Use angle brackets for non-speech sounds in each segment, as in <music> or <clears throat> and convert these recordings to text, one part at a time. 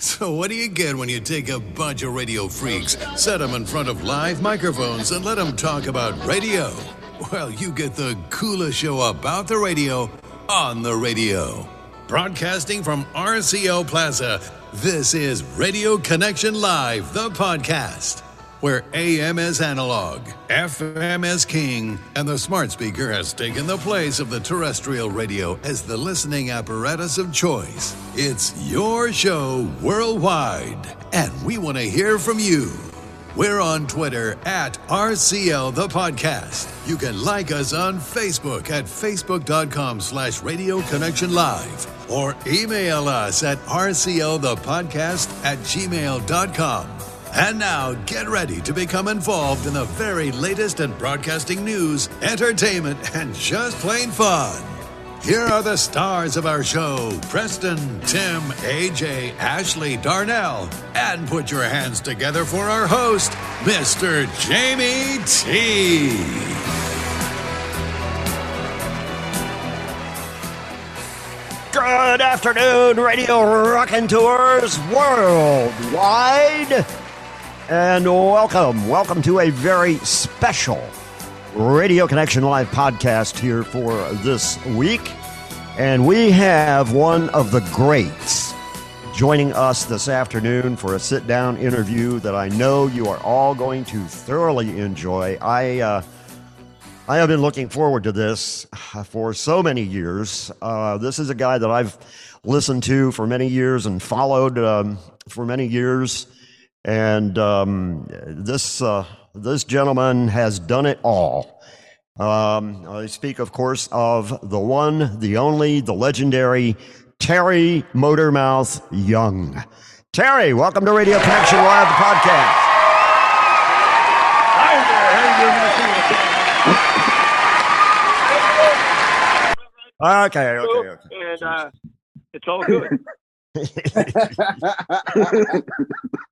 So, what do you get when you take a bunch of radio freaks, set them in front of live microphones, and let them talk about radio? Well, you get the coolest show about the radio on the radio. Broadcasting from RCO Plaza, this is Radio Connection Live, the podcast, where AM is analog, FM is king, and the smart speaker has taken the place of the terrestrial radio as the listening apparatus of choice. It's your show worldwide, and we want to hear from you. We're on Twitter at RCL the podcast. You can like us on Facebook at facebook.com slash radio connection live or email us at RCL the podcast at gmail.com. And now get ready to become involved in the very latest in broadcasting news, entertainment, and just plain fun. Here are the stars of our show Preston, Tim, AJ, Ashley, Darnell, and put your hands together for our host, Mr. Jamie T. Good afternoon, Radio Rockin' Tours worldwide. And welcome, welcome to a very special Radio Connection Live podcast here for this week. And we have one of the greats joining us this afternoon for a sit down interview that I know you are all going to thoroughly enjoy. I, uh, I have been looking forward to this for so many years. Uh, this is a guy that I've listened to for many years and followed um, for many years. And um, this, uh, this gentleman has done it all. Um, I speak, of course, of the one, the only, the legendary Terry Motormouth Young. Terry, welcome to Radio Connection Live, the podcast. Hi there. How you doing? Okay, okay, okay. And uh, it's all good. <laughs> <laughs>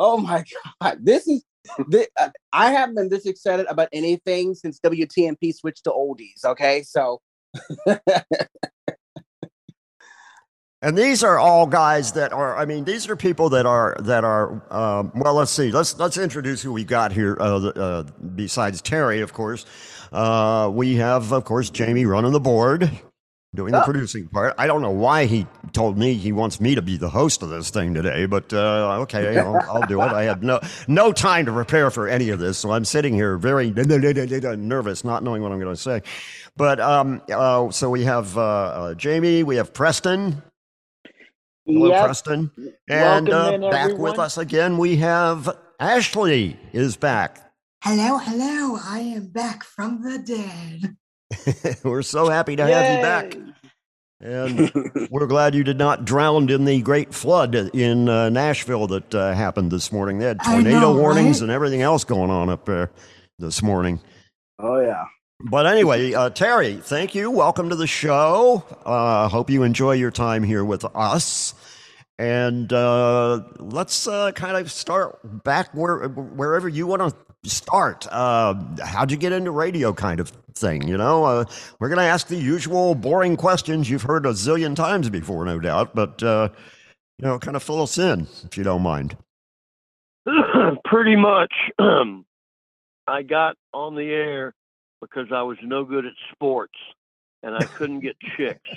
oh my god this is this, uh, i haven't been this excited about anything since wtmp switched to oldies okay so <laughs> And these are all guys that are. I mean, these are people that are that are. Um, well, let's see. Let's let's introduce who we got here. Uh, uh, besides Terry, of course, uh, we have, of course, Jamie running the board, doing the Oh. producing part. I don't know why he told me he wants me to be the host of this thing today, but uh, okay, I'll, I'll do it. I had no no time to prepare for any of this, so I'm sitting here very nervous, not knowing what I'm going to say. But um, uh, so we have uh, uh, Jamie, we have Preston. Hello, Yep. Preston. And uh, in, back with us again, we have Ashley is back. Hello, hello. I am back from the dead. <laughs> We're so happy to have you back. And <laughs> we're glad you did not drown in the great flood in uh, Nashville that uh, happened this morning. They had tornado know, warnings right? and everything else going on up there this morning. oh yeah But anyway, uh, Terry, thank you. Welcome to the show. Uh, hope you enjoy your time here with us. And uh, let's uh, kind of start back where wherever you want to start. Uh, how'd you get into radio, kind of thing? You know, uh, we're going to ask the usual boring questions you've heard a zillion times before, no doubt. But uh, you know, kind of fill us in if you don't mind. <clears throat> Pretty much. <clears throat> I got on the air because I was no good at sports and I couldn't get chicks.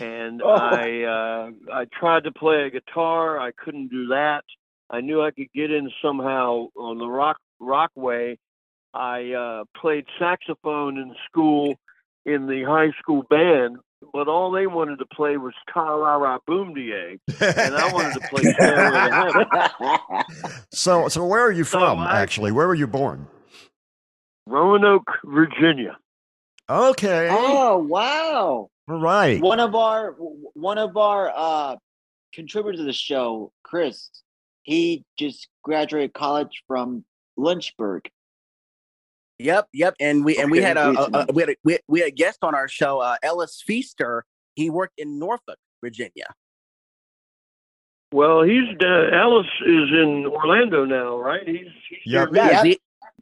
And <laughs> Oh. I uh, I tried to play a guitar. I couldn't do that. I knew I could get in somehow on the rock rockway. I uh, played saxophone in school in the high school band, but all they wanted to play was "Ta Ra Ra Boom Die," and I wanted to play "Stairway to Heaven." so, so where are you So from? I- actually, where were you born? Roanoke, Virginia. Okay, Oh wow! Right. One of our one of our uh, contributors to the show, Chris, he just graduated college from Lynchburg. yep yep and we and we had a, a, a we had a, we, we had a guest on our show uh, ellis feaster he worked in norfolk virginia Well, he's uh, Ellis is in Orlando now, right? He's, he's Yep. here yeah visiting. Z,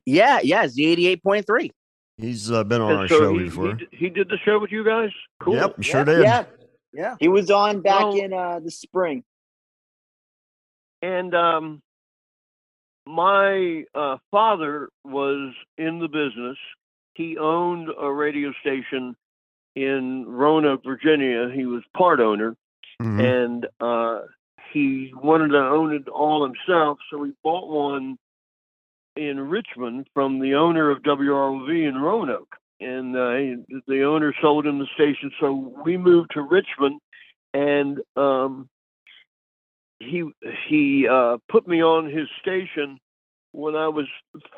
yeah yeah z88.3 He's uh, been on And our so show he, before. He, he did the show with you guys. Cool. Yep, sure yeah, did. Yeah, yeah he was on back Well- in uh, the spring. and um, my uh, father was in the business. He owned a radio station in Roanoke, Virginia. He was part owner, Mhm. and uh, he wanted to own it all himself. So he bought one in Richmond from the owner of WROV in Roanoke, and uh, the owner sold him the station. So we moved to Richmond, and um, he he uh, put me on his station when I was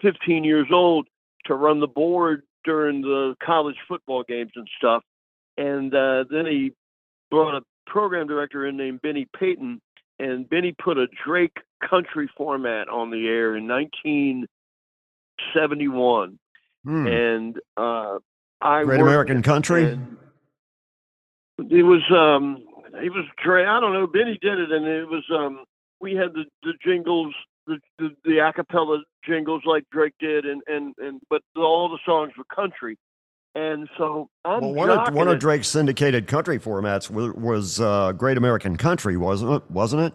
15 years old to run the board during the college football games and stuff. And uh, then he brought a program director in named Benny Payton, and Benny put a Drake country format on the air in 1971. Hmm. And uh, I Great American Country. it was um it was Dre I don't know, Benny did it and it was um we had the, the jingles the, the the a cappella jingles like Drake did and, and, and but all the songs were country. And so I'm well, one of, one of. Drake's syndicated country formats was, was uh, Great American Country, wasn't it? Wasn't it?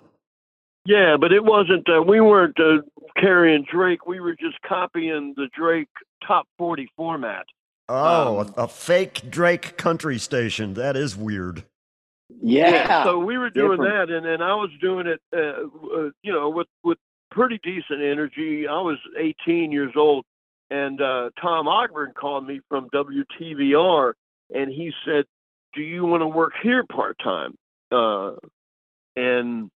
Yeah, but it wasn't. Uh, we weren't uh, carrying Drake. We were just copying the Drake top forty format. Oh, Um, a, a fake Drake country station. That is weird. Yeah. So we were doing different. that, and and I was doing it, uh, uh, you know, with with pretty decent energy. I was 18 years old, and uh, Tom Ogburn called me from WTVR, and he said, "Do you want to work here part time?" Uh, and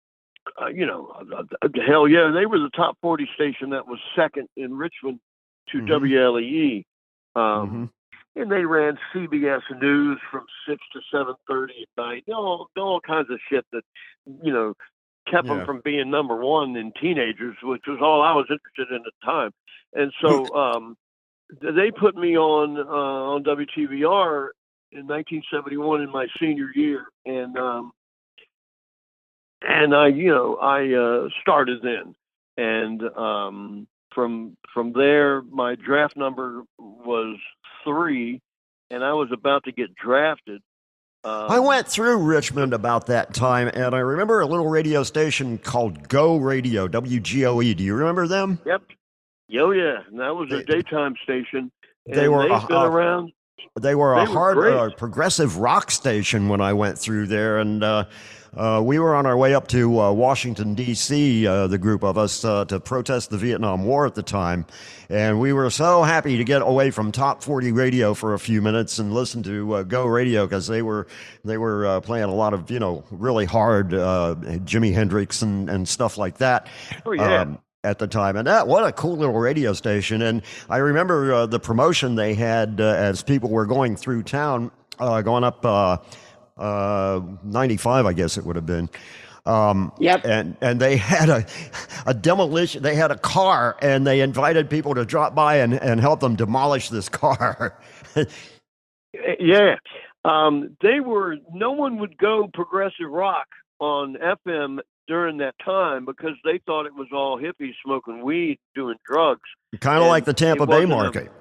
uh, you know, uh, hell yeah, they were the top 40 station that was second in Richmond to Mhm. WLEE. Um, Mhm. And they ran CBS News from six to seven thirty at night. All all kinds of shit that you know kept Yeah. them from being number one in teenagers, which was all I was interested in at the time. And so <laughs> um, they put me on uh, on WTVR in 1971 in my senior year, and um, and I you know I uh, started then, and um, from from there my draft number was three, and I was about to get drafted. Um, I went through Richmond about that time, and I remember a little radio station called Go Radio, WGOE. Do you remember them? Yep. Oh yeah, and that was a daytime station. they were they've a- been around. They were a They were hard, uh, progressive rock station when I went through there, and uh, uh, we were on our way up to uh, Washington D.C. Uh, the group of us uh, to protest the Vietnam War at the time, and we were so happy to get away from Top 40 Radio for a few minutes and listen to uh, Go Radio because they were they were uh, playing a lot of you know really hard uh, Jimi Hendrix and, and stuff like that Oh yeah. um, at the time. And that, what a cool little radio station. And I remember uh, the promotion they had uh, as people were going through town, uh, going up uh, uh, 95, I guess it would have been. Um, Yep. and and they had a a demolition. They had a car, and they invited people to drop by and, and help them demolish this car. Yeah. Um, they were, no one would go progressive rock on FM during that time because they thought it was all hippies smoking weed, doing drugs. kind of like the Tampa Bay wasn't a- market.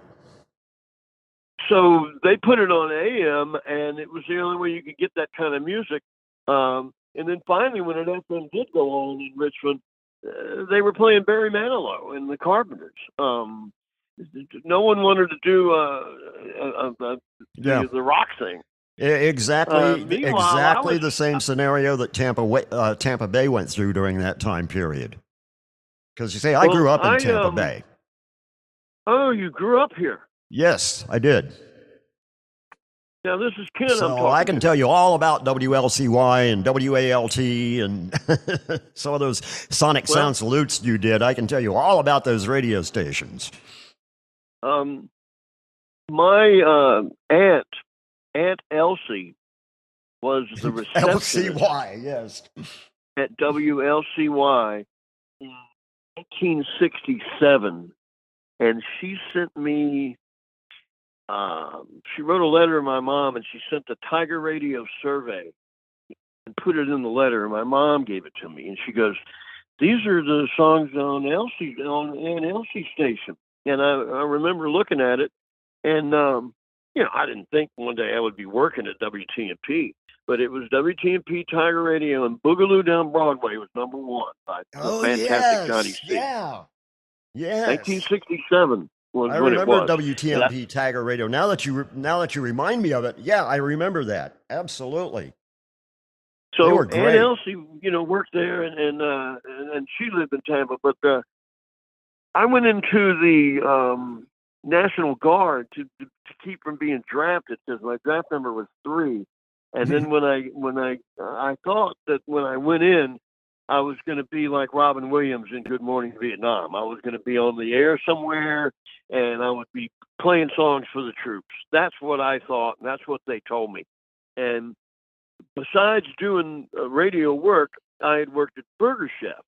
So they put it on AM, and it was the only way you could get that kind of music. Um, and then finally, when an FM did go on in Richmond, uh, they were playing Barry Manilow and the Carpenters. Um, no one wanted to do uh, Yeah. the, the rock thing. Exactly, Uh, exactly was- the same scenario that Tampa uh, Tampa Bay went through during that time period. Because you say I Well, grew up in I, Tampa um, Bay. Oh, you grew up here. Yes, I did. Now this is Ken. So I can tell you all about WLCY and WALT and <laughs> some of those sonic Well- sound salutes you did. I can tell you all about those radio stations. Um, my uh, aunt, Aunt Elsie, was the receptionist LCY, yes. at WLCY in 1967, and she sent me. Um, she wrote a letter to my mom, and she sent the Tiger Radio survey and put it in the letter. And my mom gave it to me, and she goes, "These are the songs on Elsie on Aunt Elsie station." And I, I remember looking at it, and um, you know, I didn't think one day I would be working at WTMP, but it was WTMP Tiger Radio and Boogaloo Down Broadway was number one by Oh fantastic yes, Johnny C. yeah, yes. 1967 was I remember. WTMP Tiger Radio. Now that you re- now that you remind me of it, yeah, I remember that absolutely. So They were Aunt. Elsie, you know, worked there, and and, uh, and and she lived in Tampa. But uh, I went into the um, National Guard to, to to keep from being drafted because my draft number was three. And then when I when I I thought that when I went in, I was going to be like Robin Williams in Good Morning Vietnam. I was going to be on the air somewhere, and I would be playing songs for the troops. That's what I thought, and that's what they told me. And besides doing uh, radio work, I had worked at Burger Chef,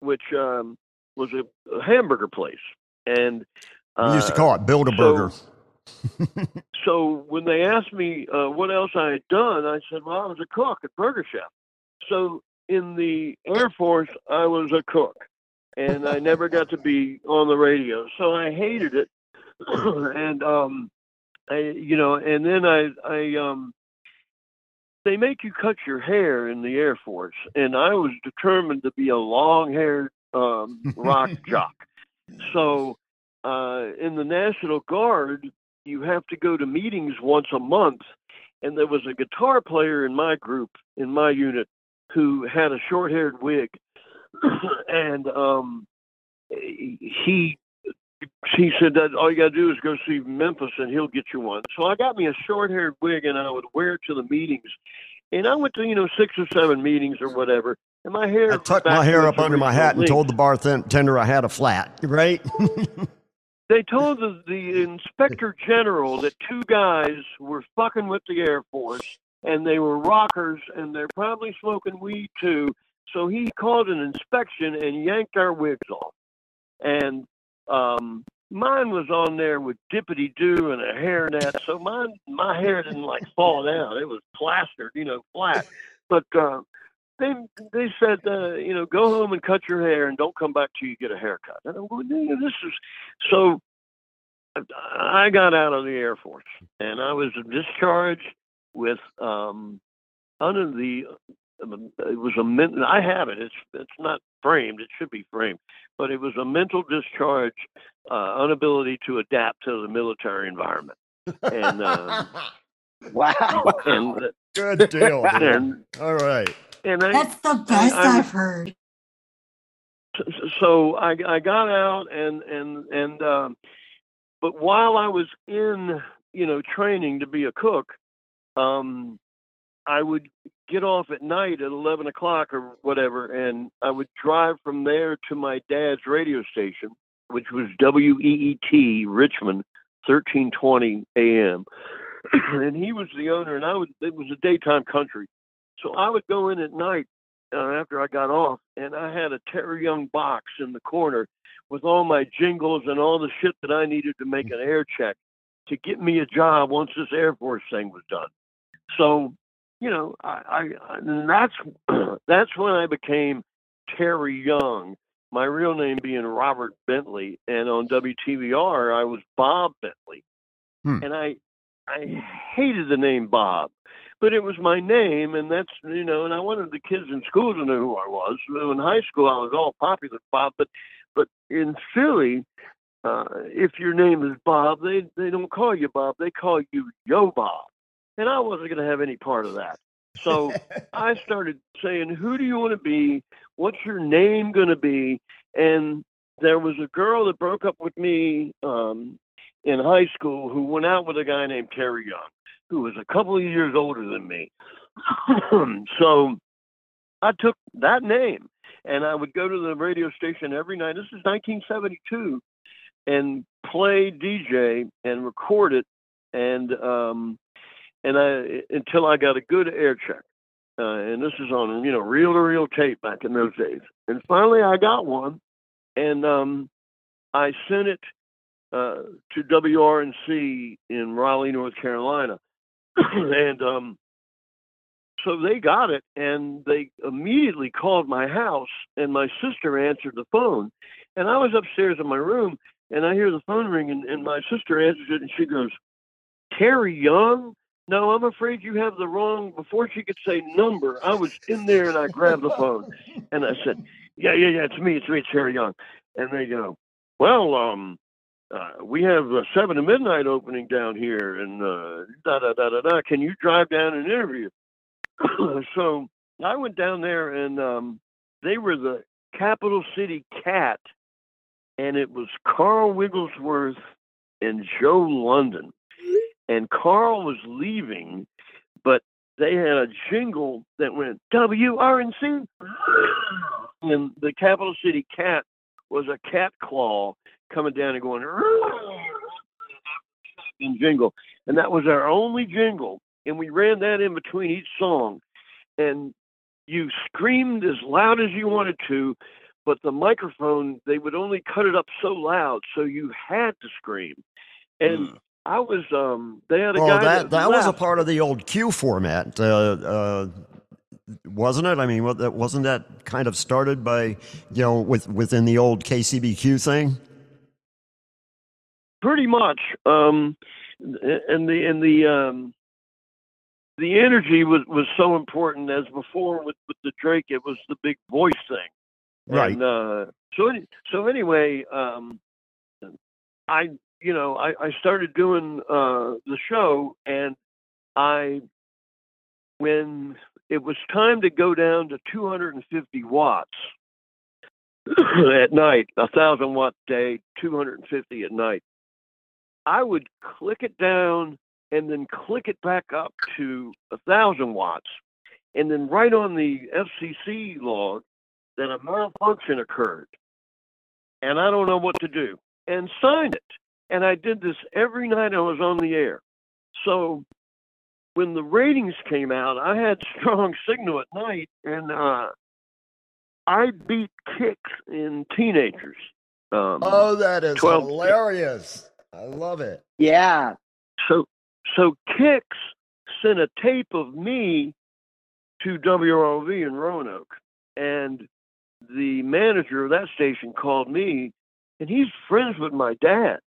which um, was a, a hamburger place, and We used to uh, call it Build a so- Burger. <laughs> so when they asked me uh, what else I had done, I said, "Well, I was a cook at Burger Chef." So in the Air Force, I was a cook, and I never got to be on the radio, so I hated it. <clears throat> and um, I, you know, and then I, I, um, they make you cut your hair in the Air Force, and I was determined to be a long-haired um, rock <laughs> jock. So uh, in the National Guard, you have to go to meetings once a month. And there was a guitar player in my group, in my unit, who had a short haired wig. <coughs> and um, he he said that all you got to do is go see Memphis and he'll get you one. So I got me a short haired wig and I would wear it to the meetings. And I went to, you know, six or seven meetings or whatever. And my hair. I tucked my hair up under my hat and told the bartender I had a flat. Right? <laughs> they told the, the inspector general that two guys were fucking with the Air Force and they were rockers and they're probably smoking weed too. So he called an inspection and yanked our wigs off. And um, mine was on there with dippity doo and a hairnet. So mine, my hair didn't like fall down. It was plastered, you know, flat. But uh, they they said, uh, you know, go home and cut your hair and don't come back till you get a haircut. And I'm going, this is so. I got out of the Air Force and I was discharged with um, under the. It was a men- I have it. It's it's not framed. It should be framed, but it was a mental discharge, uh, inability to adapt to the military environment, and um, <laughs> Wow. and Good deal. <laughs> and All right. And I, That's the best I- I've heard. so I, I got out and and and um, but while I was in you know training to be a cook, um, I would get off at night at eleven o'clock or whatever, and I would drive from there to my dad's radio station, which was WEET Richmond, thirteen twenty AM, <clears throat> and he was the owner, and I would it was a daytime country, so I would go in at night uh, after I got off, and I had a Terry Young box in the corner with all my jingles and all the shit that I needed to make an air check to get me a job once this Air Force thing was done. So, you know, I, I and that's <clears throat> that's when I became Terry Young. My real name being Robert Bentley, and on WTVR I was Bob Bentley, Hmm. and I I hated the name Bob but it was my name, and that's you know, and I wanted the kids in school to know who I was. In high school, I was all popular Bob, but but in Philly, uh, if your name is Bob, they they don't call you Bob, they call you Yo Bob, and I wasn't going to have any part of that. So <laughs> I started saying, "Who do you want to be? What's your name going to be?" And there was a girl that broke up with me um, in high school who went out with a guy named Terry Young who was a couple of years older than me. <laughs> <clears throat> so I took that name and I would go to the radio station every night. This is 1972 and play DJ and record it and um and I until I got a good air check. Uh, and this is on you know reel to reel tape back in those days. And finally I got one and um I sent it uh, to WRNC in Raleigh, North Carolina. <clears throat> and um, so they got it, and they immediately called my house, and my sister answered the phone. And I was upstairs in my room, and I hear the phone ring, and, and my sister answers it, and she goes, Terry Young? no, I'm afraid you have the wrong. Before she could say number, I was in there and I grabbed the phone and I said, yeah, yeah, yeah, it's me, it's me, it's Terry Young. And they go, well, um, uh, we have a seven to midnight opening down here, and uh, da da da da da. Can you drive down and interview? <coughs> so I went down there, and um, they were the capital city cat, and it was Carl Wigglesworth and Joe London, and Carl was leaving, but they had a jingle that went WRNC, <coughs> and the capital city cat was a cat claw coming down and going and jingle, and that was our only jingle, and we ran that in between each song, and you screamed as loud as you wanted to, but the microphone they would only cut it up so loud, so you had to scream, and. Mm. I was um they had a guy that that, that was a part of the old Q format, uh, uh, wasn't it? I mean, that- wasn't that kind of started by you know with within the old KCBQ thing? Pretty much um and the and the um the energy was was so important as before with with the drake it was the big voice thing Right. and uh so so anyway um i you know i i started doing uh the show and i when it was time to go down to 250 watts <clears throat> at night a thousand watt day 250 at night I would click it down and then click it back up to a thousand watts, and then write on the FCC log that a malfunction occurred, and I don't know what to do, and sign it. And I did this every night I was on the air. So when the ratings came out, I had <laughs> strong signal at night, and uh, I beat Kix in teenagers. Um, Oh, that is 12 hilarious! I love it. Yeah. So so Kix sent a tape of me to WROV in Roanoke, and the manager of that station called me, and he's friends with my dad,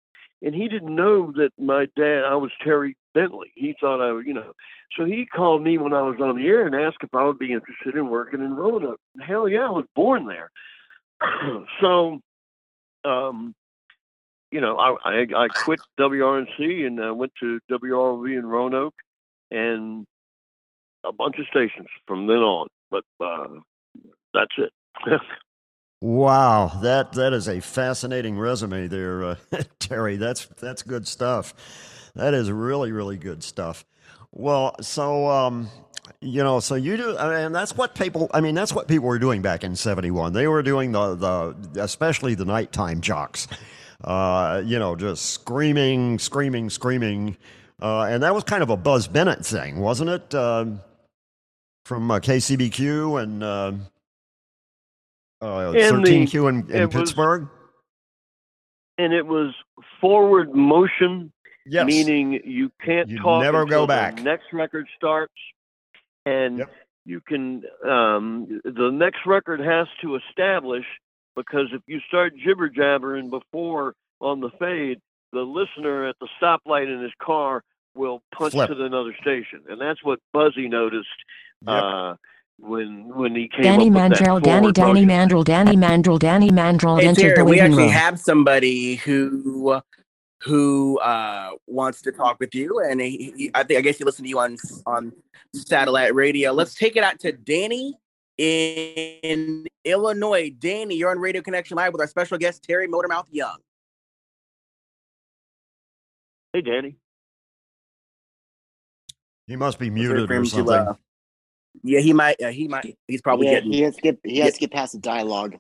and he didn't know that my dad I was Terry Bentley. He thought I, was, you know, so he called me when I was on the air and asked if I would be interested in working in Roanoke. Hell yeah, I was born there. <clears throat> so, um, you know, I, I I quit WRNC and uh, went to WRV in Roanoke, and a bunch of stations from then on. But uh, that's it. <laughs> Wow, that that is a fascinating resume there, uh, <laughs> Terry. That's that's good stuff. That is really really good stuff. Well, so um, you know, so you do, and that's what people. I mean, that's what people were doing back in '71. They were doing the the especially the nighttime jocks. Uh, you know, just screaming, screaming, screaming, uh, and that was kind of a Buzz Bennett thing, wasn't it? Um from uh, KCBQ and. Uh, uh, 13Q in, in it was- Pittsburgh. and it was forward motion, Yes. meaning you can't You talk never go back. next record starts, and Yep. you can um, the next record has to establish because if you start jibber jabbering before on the fade, the listener at the stoplight in his car will punch Flip. to another station, and that's what Buzzy noticed Yep. uh, when when he came Danny up with that Mandrell, Danny, Danny motion. Mandrell, Danny Mandrell, Danny Mandrell Hey, entered Terry, the we actually room. have somebody who who uh, wants to talk with you, and he, he, I think I guess he listened to you on on satellite radio. Let's take it out to Danny in Illinois. Danny, you're on Radio Connection Live with our special guest Terry Motormouth Young. Hey, Danny. He must be muted or him to, something. uh, yeah, he might. Uh, he might. He's probably yeah, getting. he has to get he has Yeah. to get past the dialogue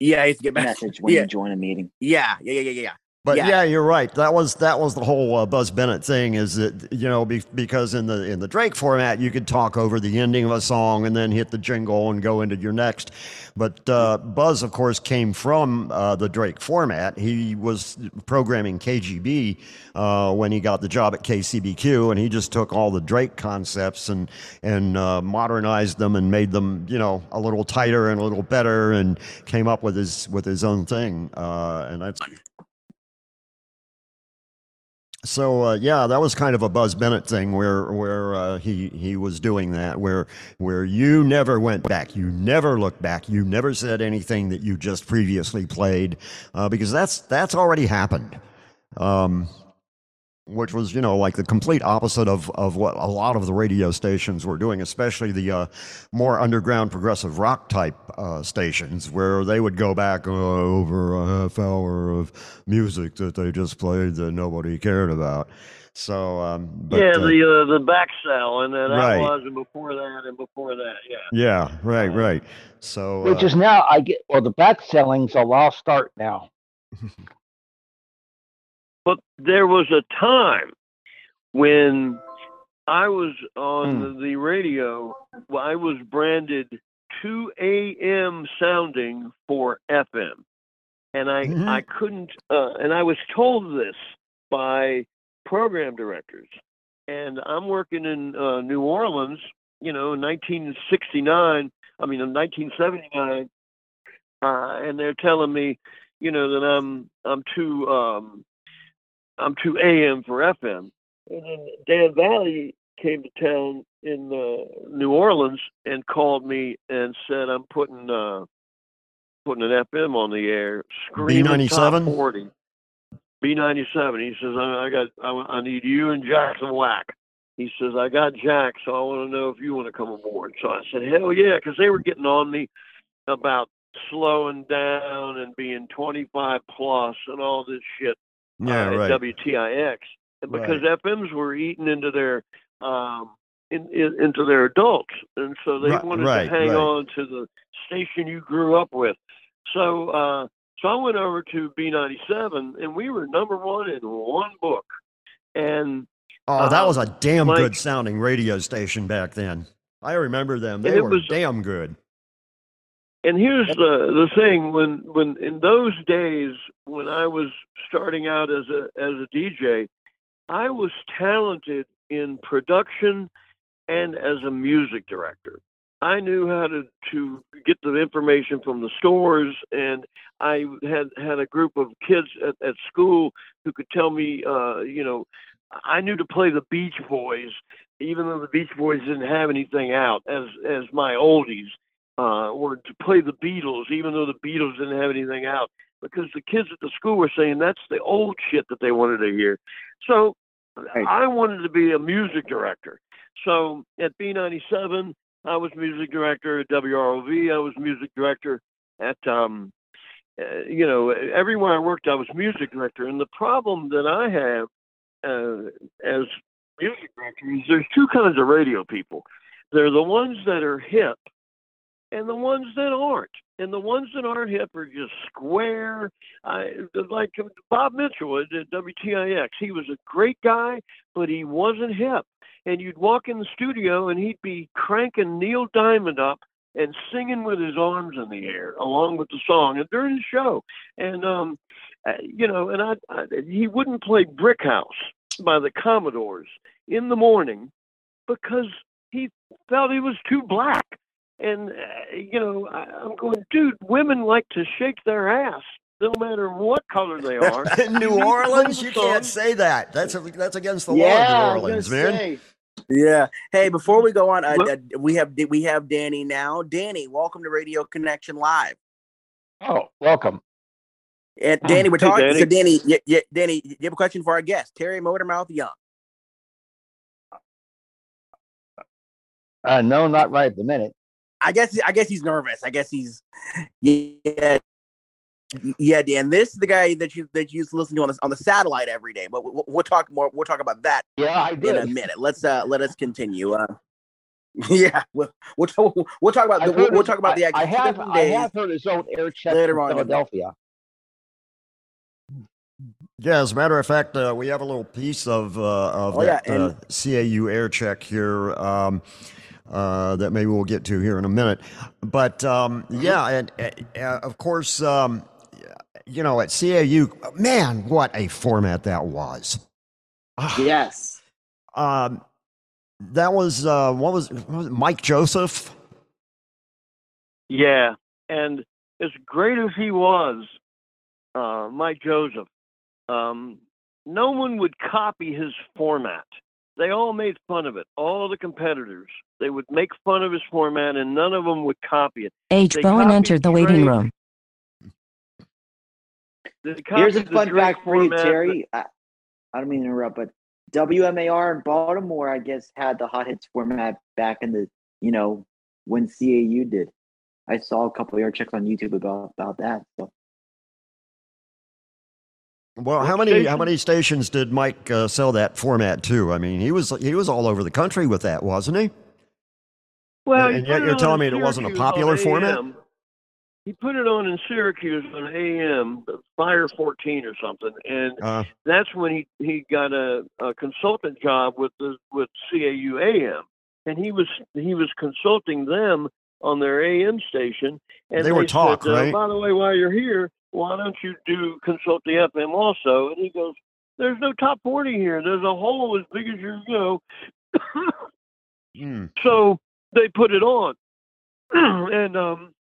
Yeah, he's get back. message when Yeah, you join a meeting. yeah, yeah, yeah, yeah, yeah. But Yeah. yeah. you're right. That was that was the whole uh, Buzz Bennett thing. Is that you know be, because in the in the Drake format you could talk over the ending of a song and then hit the jingle and go into your next. But uh, Buzz, of course, came from uh, the Drake format. He was programming KGB uh, when he got the job at KCBQ, and he just took all the Drake concepts and and uh, modernized them and made them you know a little tighter and a little better, and came up with his with his own thing. Uh, and that's so uh, yeah, that was kind of a Buzz Bennett thing where where uh, he he was doing that where where you never went back, you never looked back, you never said anything that you just previously played uh, because that's that's already happened. Um, which was you know like the complete opposite of, of what a lot of the radio stations were doing especially the uh, more underground progressive rock type uh, stations where they would go back uh, over a half hour of music that they just played that nobody cared about so um, but, yeah, uh, the uh, the back sell, and then Right. that was, and before that, and before that, yeah. yeah right right so Which uh, is now, I get, well, the back selling's a lost art now. <laughs> But there was a time when I was on Hmm. the radio. I was branded 2 a.m. sounding for FM, and I Mhm. I couldn't. Uh, and I was told this by program directors. And I'm working in uh, New Orleans. You know, in 1969. I mean, in 1979. Uh, and they're telling me, you know, that I'm I'm too um, I'm too AM for FM. And then Dan Vallie came to town in uh, New Orleans and called me and said I'm putting uh, putting an FM on the air. Screaming top B97? forty. B97. He says I, I got I, I need you and Jackson Whack. He says I got Jack, so I want to know if you want to come aboard. So I said hell yeah, because they were getting on me about slowing down and being 25 plus and all this shit yeah uh, right at WTIX, because FMs were eating into their um, in, in, into their adults, and so they Right, wanted right, to hang right. on to the station you grew up with. So uh, so I went over to B97, and we were number one in one book, and oh that uh, was a damn like- good sounding radio station back then. I remember them. They were was- damn good And here's the the thing when when in those days when I was starting out as a as a DJ, I was talented in production and as a music director. I knew how to to get the information from the stores and I had had a group of kids at, at school who could tell me uh you know I knew to play the Beach Boys even though the Beach Boys didn't have anything out as as my oldies uh, or to play the Beatles, even though the Beatles didn't have anything out, because the kids at the school were saying that's the old shit that they wanted to hear. So Right. I wanted to be a music director. So at B97, I was music director. At WROV, I was music director. At um, uh, you know, everywhere I worked, I was music director. And the problem that I have uh, as music director is there's two kinds of radio people. They're the ones that are hip and the ones that aren't. And the ones that aren't hip are just square. I like Bob Mitchell at at WTIX. He was a great guy, but he wasn't hip. And you'd walk in the studio and he'd be cranking Neil Diamond up and singing with his arms in the air along with the song and during the show. And um, uh, you know, and I, I he wouldn't play Brick House by the Commodores in the morning because he felt he was too black. And uh, you know, I, I'm going, dude. Women like to shake their ass, no matter what color they <laughs> are. in New You need to play Orleans, you can't say that. That's a, that's against the yeah, law I in New Orleans, man. say. Yeah. Hey, before we go on, uh, Well- uh, we have we have Danny now. Danny, welcome to Radio Connection Live. Oh, welcome. And Danny, we're Hey, talking. Danny. So, Danny, y- y- Danny, you have a question for our guest, Terry Motormouth Young. Uh, no, not right at the minute. I guess I guess he's nervous. I guess he's yeah. Yeah, Dan. This is the guy that you that you used to listen to on the on the satellite every day. But we'll, we'll talk more. We'll talk about that Yeah, I did. in a minute. Let's uh let us continue. Uh, <laughs> yeah, we'll we'll, talk- we'll talk about the, I've we'll, heard we'll his- talk about the I, I have. 15 I have heard his own air check later on in Philadelphia. Yeah, as a matter of fact, uh, we have a little piece of uh, of Oh, yeah, that uh, CAU air check here um, uh, that maybe we'll get to here in a minute. But um, yeah, and uh, uh, of course, um, you know, at CAU, man, what a format that was. Ah, Yes. Um, that was uh, what was, what was it, Mike Joseph? Yeah, and as great as he was, uh, Mike Joseph, um, no one would copy his format. They all made fun of it. All the competitors, they would make fun of his format, and none of them would copy it. H. They Bowen entered the waiting Trey. room. Here's a fun fact for you, format, Terry. I, I don't mean to interrupt, but WMAR in Baltimore, I guess, had the hot hits format back in the, you know, when CAU did. I saw a couple of your checks on YouTube about about that. So Well, how many how many stations did Mike uh, sell that format to? I mean, he was he was all over the country with that, wasn't he? Well, And he yet you're telling in me it wasn't a popular format? He put it on in Syracuse on AM, Fire 14 or something, and Uh, that's when he he got a, a consultant job with the with CAU AM, and he was he was consulting them on their AM station, and They were talk, said, uh, right? By the way, while you're here, why don't you do consult the FM also? And he goes, "There's no top 40 here. There's a hole as big as your you know." hmm. <coughs> So they put it on, <clears throat> and um,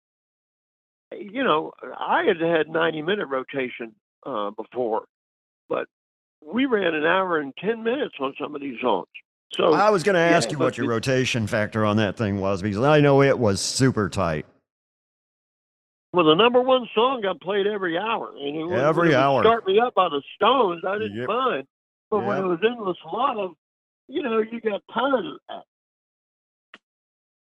you know, I had had ninety minute rotation uh, before, but we ran an hour and ten minutes on some of these songs. So I was going to ask yeah, you what your rotation factor on that thing was because I know it was super tight. Well, the number one song got played every hour, and it, was- Every it hour. Start me up by the Stones. I didn't Yep. mind, but when it was endless love, you know, you got tired of that.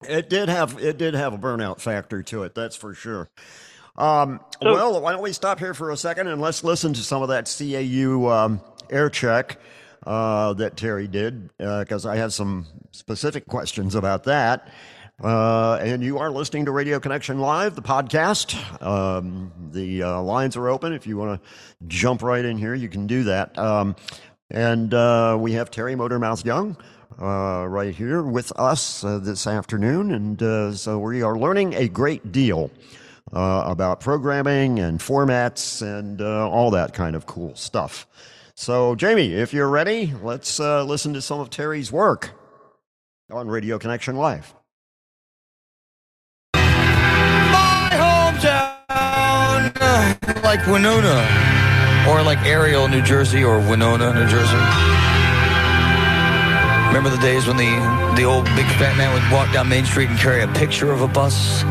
It did have it did have a burnout factor to it, that's for sure. Um, So- well, why don't we stop here for a second and let's listen to some of that CAU um, air check uh, that Terry did because I have some specific questions about that. Uh, and you are listening to Radio Connection Live, the podcast. Um, the uh, lines are open. If you want to jump right in here, you can do that. Um, and uh, we have Terry Motormouth Young uh, right here with us uh, this afternoon. And uh, so we are learning a great deal about programming and formats and all that kind of cool stuff. So, Jamie, if you're ready, let's listen to some of Terry's work on Radio Connection Live. Hometown, <sighs> like Winona, or like Ariel, New Jersey, or Winona, New Jersey. Remember the days when the the old big fat man would walk down Main Street and carry a picture of a bus?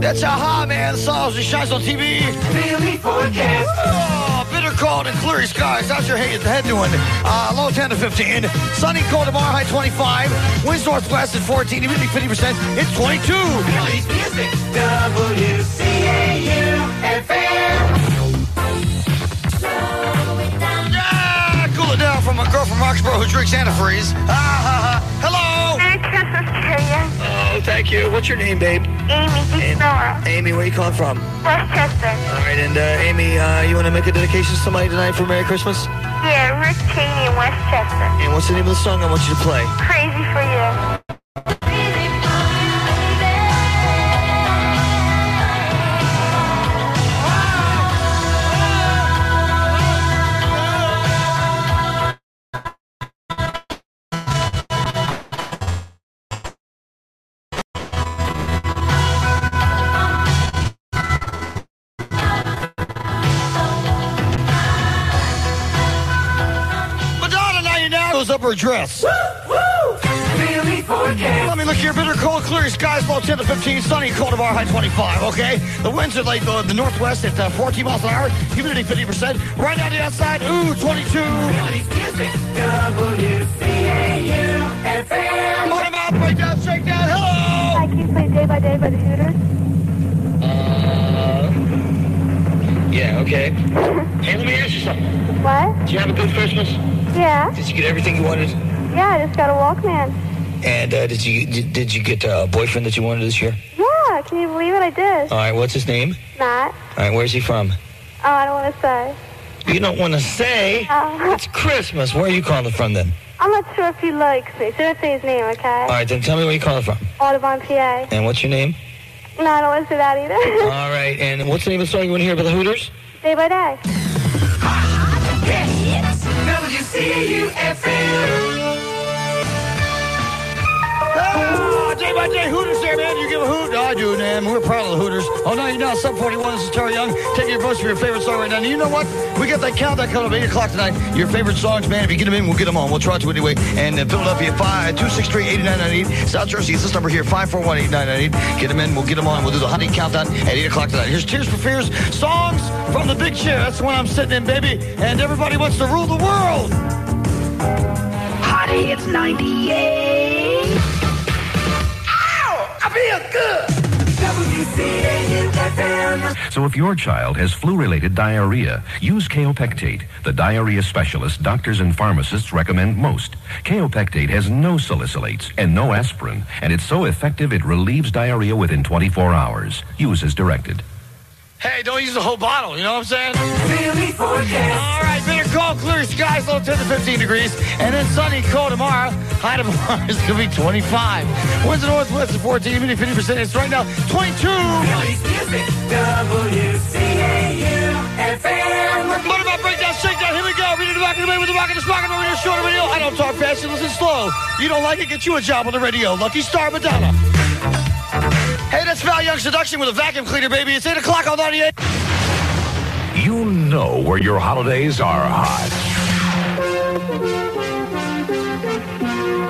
That's aha, man. The songs that shines on TV. Daily forecast. Oh, cold and clear skies. How's your head, head doing? Uh, low 10 to 15. Sunny, cold tomorrow, high 25. Winds northwest at 14. Humidity 50%. It's 22. Yeah, cool it down from a girl from Roxborough who drinks antifreeze. Ah, ha, ha. Hello. Thank you. What's your name, babe? Amy, just Nora. Amy, where you calling from? Westchester. All right, and uh, Amy, uh, you want to make a dedication to somebody tonight for Merry Christmas? Yeah, Rick Cheney in Westchester. And what's the name of the song I want you to play? Crazy for you. 99 goes up her dress. Let me look here. Bitter cold, clear skies, low 10 to 15. Sunny, cold tomorrow, high 25. Okay. The winds are like uh, the northwest at uh, 14 miles an hour. Humidity 50%. Right on the outside. Ooh, 22. Bottom out, break down, shake down. Hello. I can play Day by Day by the Hooters. Yeah. Okay. <laughs> Hey, let me ask you something. What? Did you have a good Christmas? Yeah. Did you get everything you wanted? Yeah, I just got a Walkman. And uh, did you did, did you get a boyfriend that you wanted this year? Yeah, can you believe it? I did. All right. What's his name? Matt. All right. Where's he from? Oh, I don't want to say. You don't want to say. Uh, It's Christmas. Where are you calling from then? I'm not sure if he likes me, so don't say his name, okay? All right, then tell me where you're calling from. Audubon, PA. And what's your name? No, I don't want to say that either. <laughs> All right, and what's the name of the song you want to hear about the Hooters? day by day. Ah, day by day Hooters there, man. You give a hoot? I do, man. We're proud of the Hooters. Oh, no, you're not. Sub 41, this is Terry Young. Take your votes for your favorite song right now. And you know what? We got that countdown coming up 8 o'clock tonight. Your favorite songs, man. If you get them in, we'll get them on. We'll try to anyway. And uh, Philadelphia, 5, 263-8998. South Jersey is this number here, 541-8998. Get them in, we'll get them on. We'll do the honey countdown at 8 o'clock tonight. Here's Tears for Fears, songs from the big chair. That's the one I'm sitting in, baby. And everybody wants to rule the world. Hot it's 98. Feel good. So if your child has flu-related diarrhea, use Kaopectate, the diarrhea specialist doctors and pharmacists recommend most. Kaopectate has no salicylates and no aspirin, and it's so effective it relieves diarrhea within 24 hours. Use as directed. Hey, don't use the whole bottle, you know what I'm saying? Really. All right, better call clear skies, low 10 to 15 degrees, and then sunny, cold tomorrow. High tomorrow <laughs> is going to be 25. Winds in the northwest is 14, humidity 50%. It's right now 22. Philly's music, WCAU-FM. What about breakdown, shakedown? Here we go. Read the back of the way with the rock and the spark of the radio, short radio. I don't talk fast, you listen slow. You don't like it, get you a job on the radio. Lucky Star Madonna. Hey, that's Val Young Seduction with a vacuum cleaner, baby. It's 8 o'clock on 98. You know where your holidays are hot.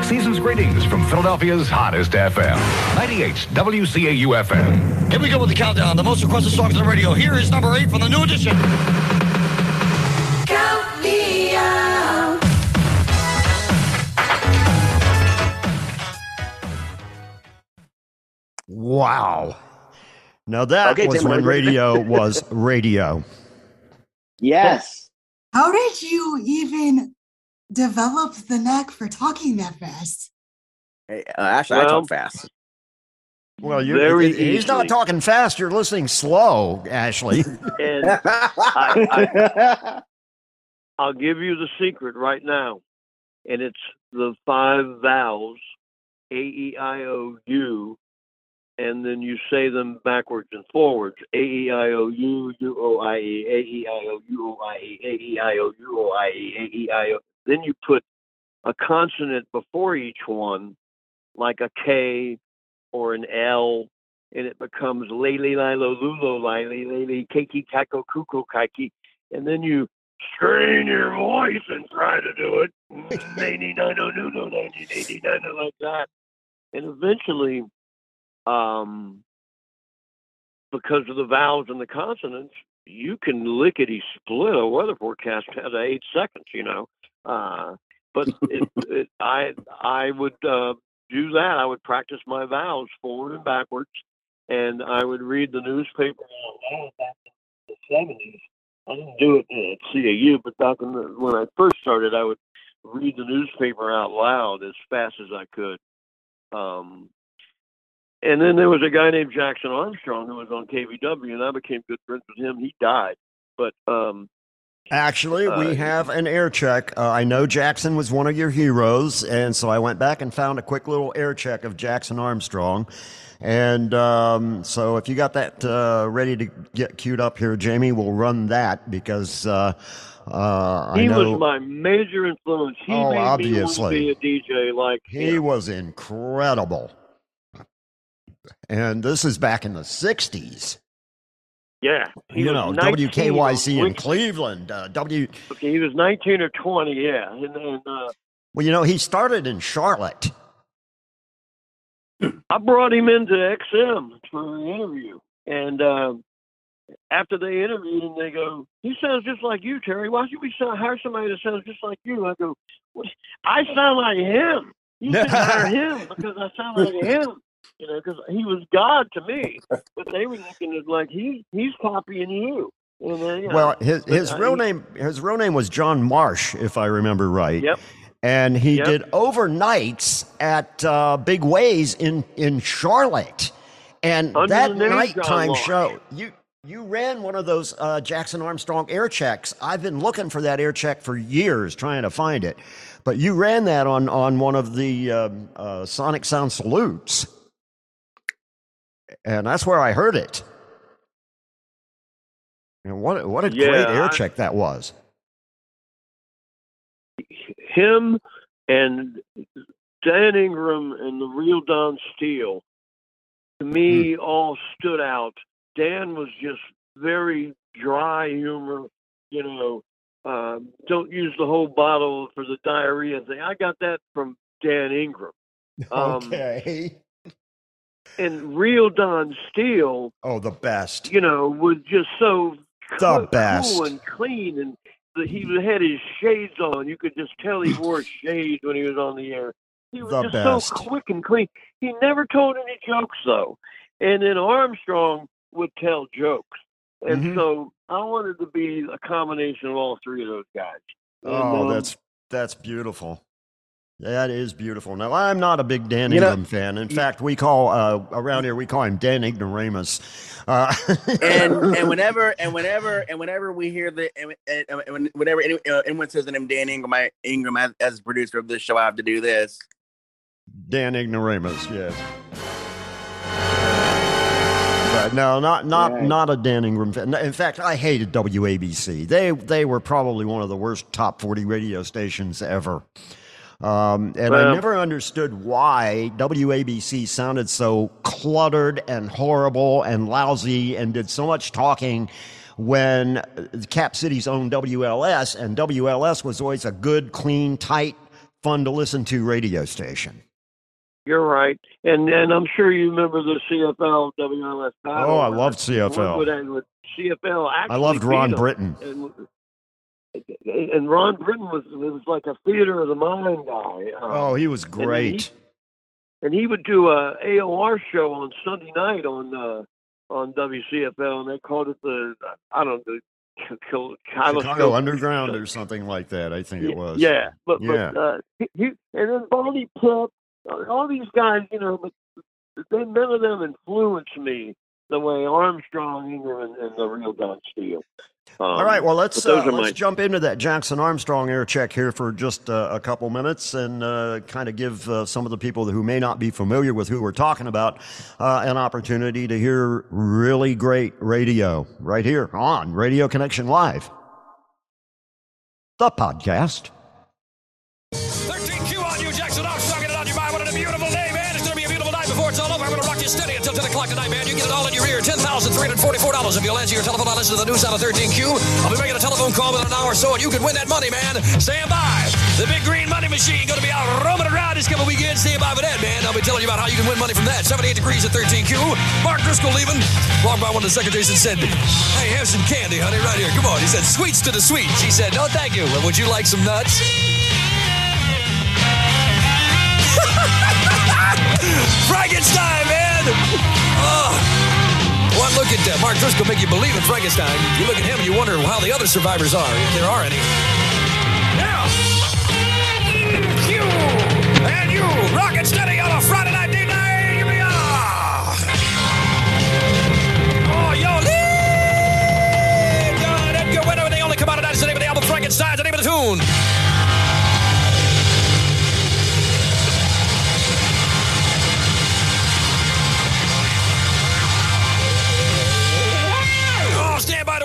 Season's greetings from Philadelphia's hottest FM, 98 WCAU FM. Here we go with the countdown. The most requested songs on the radio. Here is number 8 from the new edition. Wow. Now that Okay, was Tim, when radio <laughs> was radio. Yes. How did you even develop the knack for talking that fast? Hey, uh, actually, I talk fast. Well, you're, Very he's not talking fast. You're listening slow, Ashley. <laughs> And I, I, <laughs> I'll give you the secret right now, and it's the five vowels: A, E, I, O, U, and then you say them backwards and forwards: A, E, I, O, U, U, O, I, E, A, E, I, O, U, O, I, E, A, E, I, O, U, O, I, E, A, E, I, O. Then you put a consonant before each one, like a K or an L, and it becomes Lele Lilo Lulo Lile Lele Keiki Kako Kuko Kaiki. And then you strain your voice and try to do it. <laughs> 99 Nuno 1989 like that. And eventually, um, because of the vowels and the consonants, you can lickety split a weather forecast out of eight seconds, you know. Uh, but it, <laughs> it, I I would uh, do that. I would practice my vowels forward and backwards, and I would read the newspaper out loud back in the seventies. I didn't do it at CAU, but back in the, when I first started, I would read the newspaper out loud as fast as I could. Um, and then there was a guy named Jackson Armstrong who was on KVW, and I became good friends with him. He died, but um, Actually, Uh, we have an air check. Uh, I know Jackson was one of your heroes, and so I went back and found a quick little air check of Jackson Armstrong. And um, so, if you got that uh, ready to get queued up here, Jamie, we'll run that because uh, uh, I he know was my major influence. He Oh, made obviously. me want to be a DJ like he him. was incredible. And this is back in the '60s. Yeah, you know, 19 WKYC in Cleveland. Uh, W. Okay, he was 19 or 20, yeah. And then uh, Well, you know, he started in Charlotte. I brought him into XM for an interview. And uh, after they interviewed him, they go, He sounds just like you, Terry. Why should we hire somebody that sounds just like you? I go, what? I sound like him. You <laughs> should hire him because I sound like him. You know, because he was God to me. But they were looking at like, he, he's copying you. And, you know, Well, his his real name his real name was John Marsh, if I remember right. Yep. And he Yep. did overnights at uh, Big WAYS in in Charlotte, and Under that nighttime show you. You ran one of those uh, Jackson Armstrong air checks. I've been looking for that air check for years, trying to find it. But you ran that on on one of the um, uh, Sonic Sound salutes, and that's where I heard it. And what what a great air I- check that was. him and Dan Ingram and the real Don Steele, to me, Hmm. all stood out. Dan was just very dry humor, you know. Uh, don't use the whole bottle for the diarrhea thing. I got that from Dan Ingram. <laughs> Um, okay. And real Don Steele, Oh, the best. you know, was just so The cool best. and clean, and the, he had his shades on. You could just tell he wore <laughs> shades when he was on the air. He was The just best. so quick and clean. He never told any jokes though, and then Armstrong would tell jokes, and Mhm. so I wanted to be a combination of all three of those guys. And, Oh, um, that's that's beautiful. That is beautiful. Now, I'm not a big Dan You know- Ingram fan. In fact, we call uh, around here we call him Dan Ignoramus. Uh, <laughs> and and whenever and whenever and whenever we hear the and, and, and whenever any, uh, anyone says the name Dan Ingram, I, Ingram as, as producer of this show, I have to do this. Dan Ignoramus, yes. But no, not not Right. not a Dan Ingram fan. In fact, I hated WABC. They they were probably one of the worst top forty radio stations ever. Um, and I never understood why WABC sounded so cluttered and horrible and lousy and did so much talking when Cap City's own WLS and WLS was always a good, clean, tight, fun to listen to radio station. You're right, and and I'm sure you remember the CFL WLS battle. Oh, I loved CFL. With, with CFL actually I loved Ron. Britain. and and Ron Britain was it was like a theater of the mind guy. Um, Oh, he was and great. and he would do a AOR show on Sunday night on uh, on WCFL, and they called it the I don't know Chicago Kaleidoscope Underground or something like that. I think it was. Yeah, but Yeah. but uh, he, he and then Barney Pip, uh, all these guys, you know, but they none of them influenced me the way Armstrong, Ingram, and, and the real Don Steele. Um, All right, well let's uh, let's my- jump into that Jackson Armstrong air check here for just uh, a couple minutes and uh, kind of give uh, some of the people who may not be familiar with who we're talking about uh, an opportunity to hear really great radio right here on Radio Connection Live, the podcast. $1,344. If you'll answer your telephone, I'll listen to the news out of 13Q. I'll be making a telephone call in an hour or so, and you can win that money, man. Stand by. The big green money machine going to be out roaming around this couple weekends. Stand by for that, man. I'll be telling you about how you can win money from that. 78 degrees at 13Q. Mark Driscoll leaving. Walked by one of the secretaries and said, Hey, have some candy, honey, right here. Come on. He said, Sweets to the sweet. She said, No, thank you. Well, would you like some nuts? <laughs> Frankenstein, man! Oh. One look at uh, Mark Driscoll make you believe in Frankenstein. You look at him and you wonder how the other survivors are, if there are any. Now, you and you, rocket steady on a Friday night date night. Give me a. Oh, yo, Edgar Winter, and they only come out of that. It's the name of the album. Frankenstein's the name of the tune.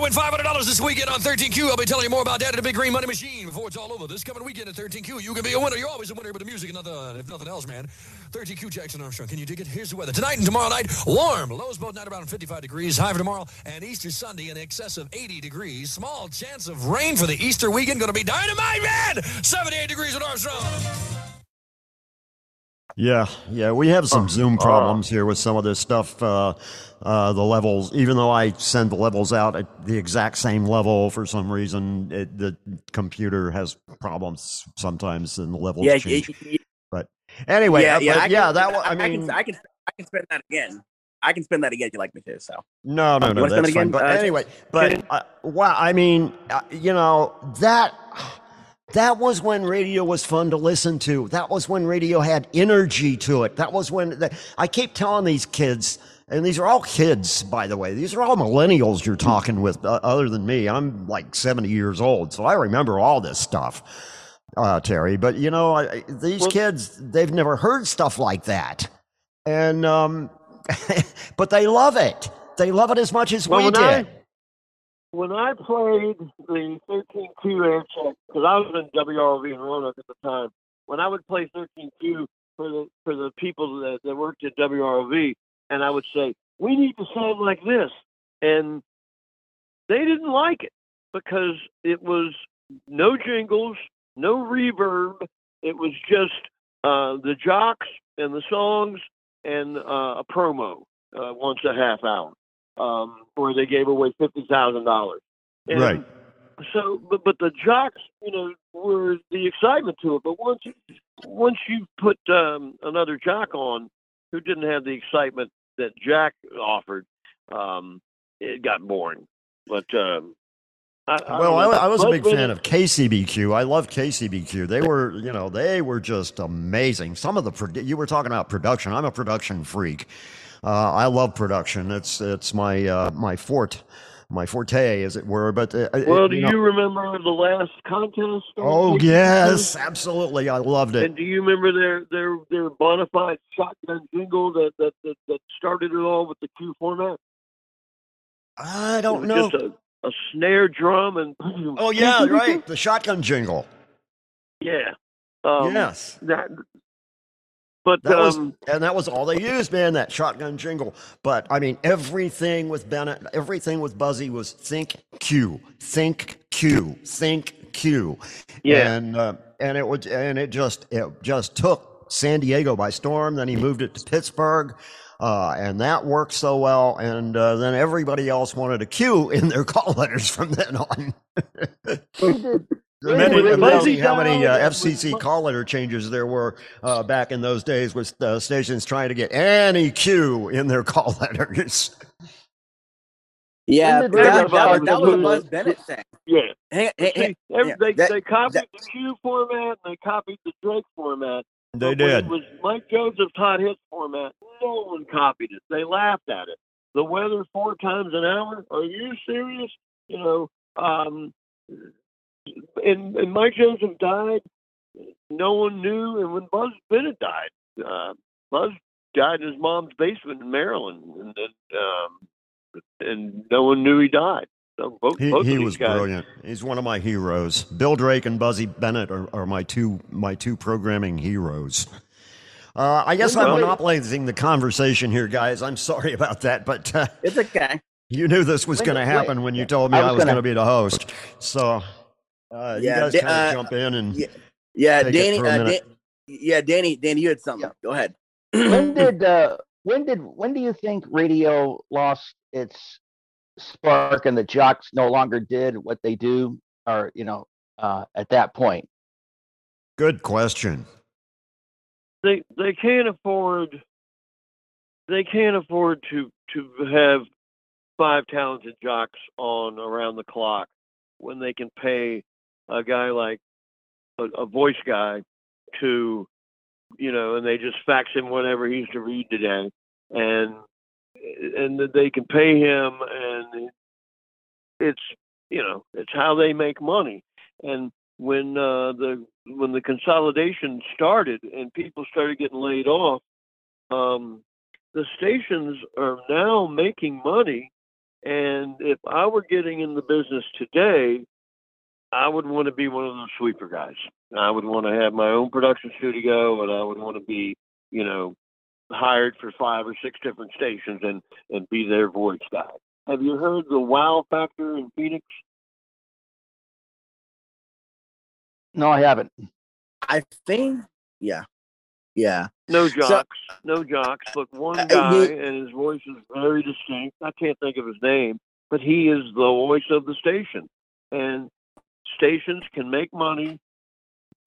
To win $500 this weekend on 13Q. I'll be telling you more about that at the Big Green Money Machine before it's all over. This coming weekend at 13Q, you can be a winner. You're always a winner with the music and nothing, uh, if nothing else, man. 13Q Jackson Armstrong. Can you dig it? Here's the weather. Tonight and tomorrow night, warm. Lows both night around 55 degrees. High for tomorrow and Easter Sunday in excess of 80 degrees. Small chance of rain for the Easter weekend. Going to be dynamite, man. 78 degrees with Armstrong. Yeah, yeah, we have some Zoom problems here with some of this stuff. Uh, uh, the levels, even though I send the levels out at the exact same level, for some reason, it, the computer has problems sometimes, and the levels Yeah, change. y- y- but anyway, yeah, uh, yeah, but I yeah, that I I, mean, can, I can, I can spend that again. I can spend that again if you like me to. So No, no, You no, that's fine. But Uh, anyway, but uh, wow, I mean, uh, you know that that was when radio was fun to listen to. That was when radio had energy to it. That was when the, I keep telling these kids, and these are all kids, by the way. These are all millennials you're talking with, uh, other than me. I'm like 70 years old, so I remember all this stuff. Uh, Terry, but you know, I, these kids, they've never heard stuff like that. And, um, <laughs> but they love it. They love it as much as Well, we did. I- when I played the 13Q air check, because I was in WRV in Roanoke at the time, when I would play 13Q for the for the people that, that worked at WROV, and I would say we need to sound like this, and they didn't like it because it was no jingles, no reverb. It was just uh, the jocks and the songs and uh, a promo uh, once a half hour um, where they gave away fifty thousand dollars. Right. So, but but the jocks, you know, were the excitement to it. But once once you put um, another jock on who didn't have the excitement that Jack offered, um, it got boring. But um, I, I Well, I. I was a big fan of KCBQ. I love KCBQ. They were, you know, they were just amazing. Some of the you were talking about production. I'm a production freak. Uh, I love production. It's it's my uh, my fort, my forte, as it were. But uh, uh, Well, do know- you remember the last contest? Oh yes, absolutely. I loved it. And do you remember their their their bona fide shotgun jingle that that that, that started it all with the Q format? I don't know. Just a, a snare drum and Oh <laughs> yeah, right. The shotgun jingle. Yeah. Um, Yes. That. But That was, um, and that was all they used, man. That shotgun jingle. But I mean, everything with Bennett, everything with Buzzy was think Q, think Q, think Q. Yeah. And uh, and it would and it just it just took San Diego by storm. Then he moved it to Pittsburgh. Uh, and that worked so well, and uh, then everybody else wanted a Q in their <laughs> call letters from then on. Amazing, When amazing how many uh, FCC call letter changes there were uh, back in those days with uh, stations trying to get any Q in their <laughs> call letters. Yeah, When that, that, was, that was a Buzz Bennett thing. yeah. Hang, hang, See, hang, every, yeah, they, that- they copied that- the Q format and they copied the Drake format. They did. It was Mike Joseph's hot hits format. No one copied it. They laughed at it. The weather four times an hour. Are you serious? You know, um, and, and Mike Joseph died. No one knew. And when Buzz Bennett died, uh, Buzz died in his mom's basement in Maryland, and and, um, and no one knew he died. So both, He, both he was guys. brilliant. He's one of my heroes. Bill Drake and Buzzy Bennett are, are my two my two programming heroes. Uh, I guess I'm monopolizing the conversation here, guys. I'm sorry about that, but uh, It's okay. you knew this was going to wait. happen when you told me I I was was going gonna- to be the host. So uh, you Yeah, guys da- kind of uh, jump in and yeah, Yeah, Take it Danny. for a Uh, minute. Dan- yeah, Danny. Danny, you had something. Yeah. Go ahead. when <clears throat> did uh, when did when do you think radio lost its spark and the jocks no longer did what they do or you know uh, at that point good question. they they can't afford they can't afford to to have five talented jocks on around the clock when they can pay a guy like a, a voice guy to you know and they just fax him whatever he's to read today. And and that they can pay him and it's you know it's how they make money. And when uh the when the consolidation started and people started getting laid off um the stations are now making money. And if i were getting in the business today i would want to be one of those sweeper guys i would want to have my own production studio and i would want to be you know hired for five or six different stations and and be their voice guy have you heard the wow factor in phoenix no i haven't I think. Yeah. Yeah. No So- jocks, no jocks, but one Uh, guy, and his voice is very distinct. I can't think of his name, but he is the voice of the station. And stations can make money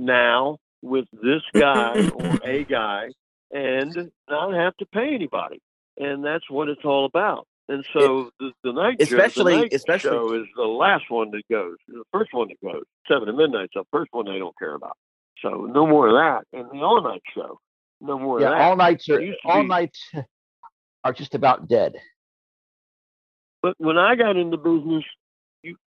now with this guy or <laughs> a guy and not have to pay anybody. And that's what it's all about. And so the, the night Especially- show, the night especially- show is the last one that goes. The first one that goes, seven to midnight. So first one they don't care about. So no more of that. And the all night show, no more yeah of that. all nights are It all be- nights <laughs> are just about dead But when I got into business,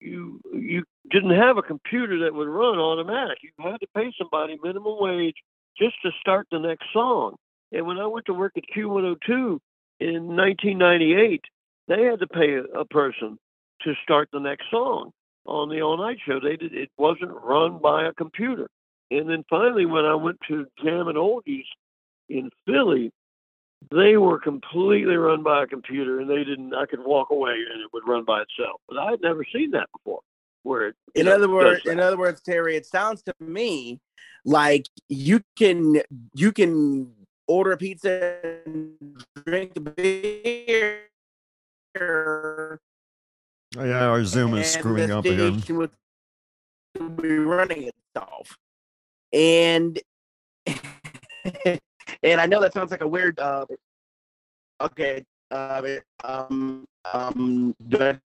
you you didn't have a computer that would run automatic. You had to pay somebody minimum wage just to start the next song. And when I went to work at Q102 in 1998, they had to pay a, a person to start the next song on the all night show. They did it wasn't run by a computer. And then finally, when I went to Jam and Oldies In Philly, they were completely run by a computer, and they didn't. I could walk away and it would run by itself. But I had never seen that before. Where it, In know, other words, in other words, Terry, it sounds to me like you can you can order a pizza and drink a beer. Oh, yeah, our Zoom is screwing up again. station would be running itself. And <laughs> and I know that sounds like a weird. Uh, okay. Uh, um. Um. Do I,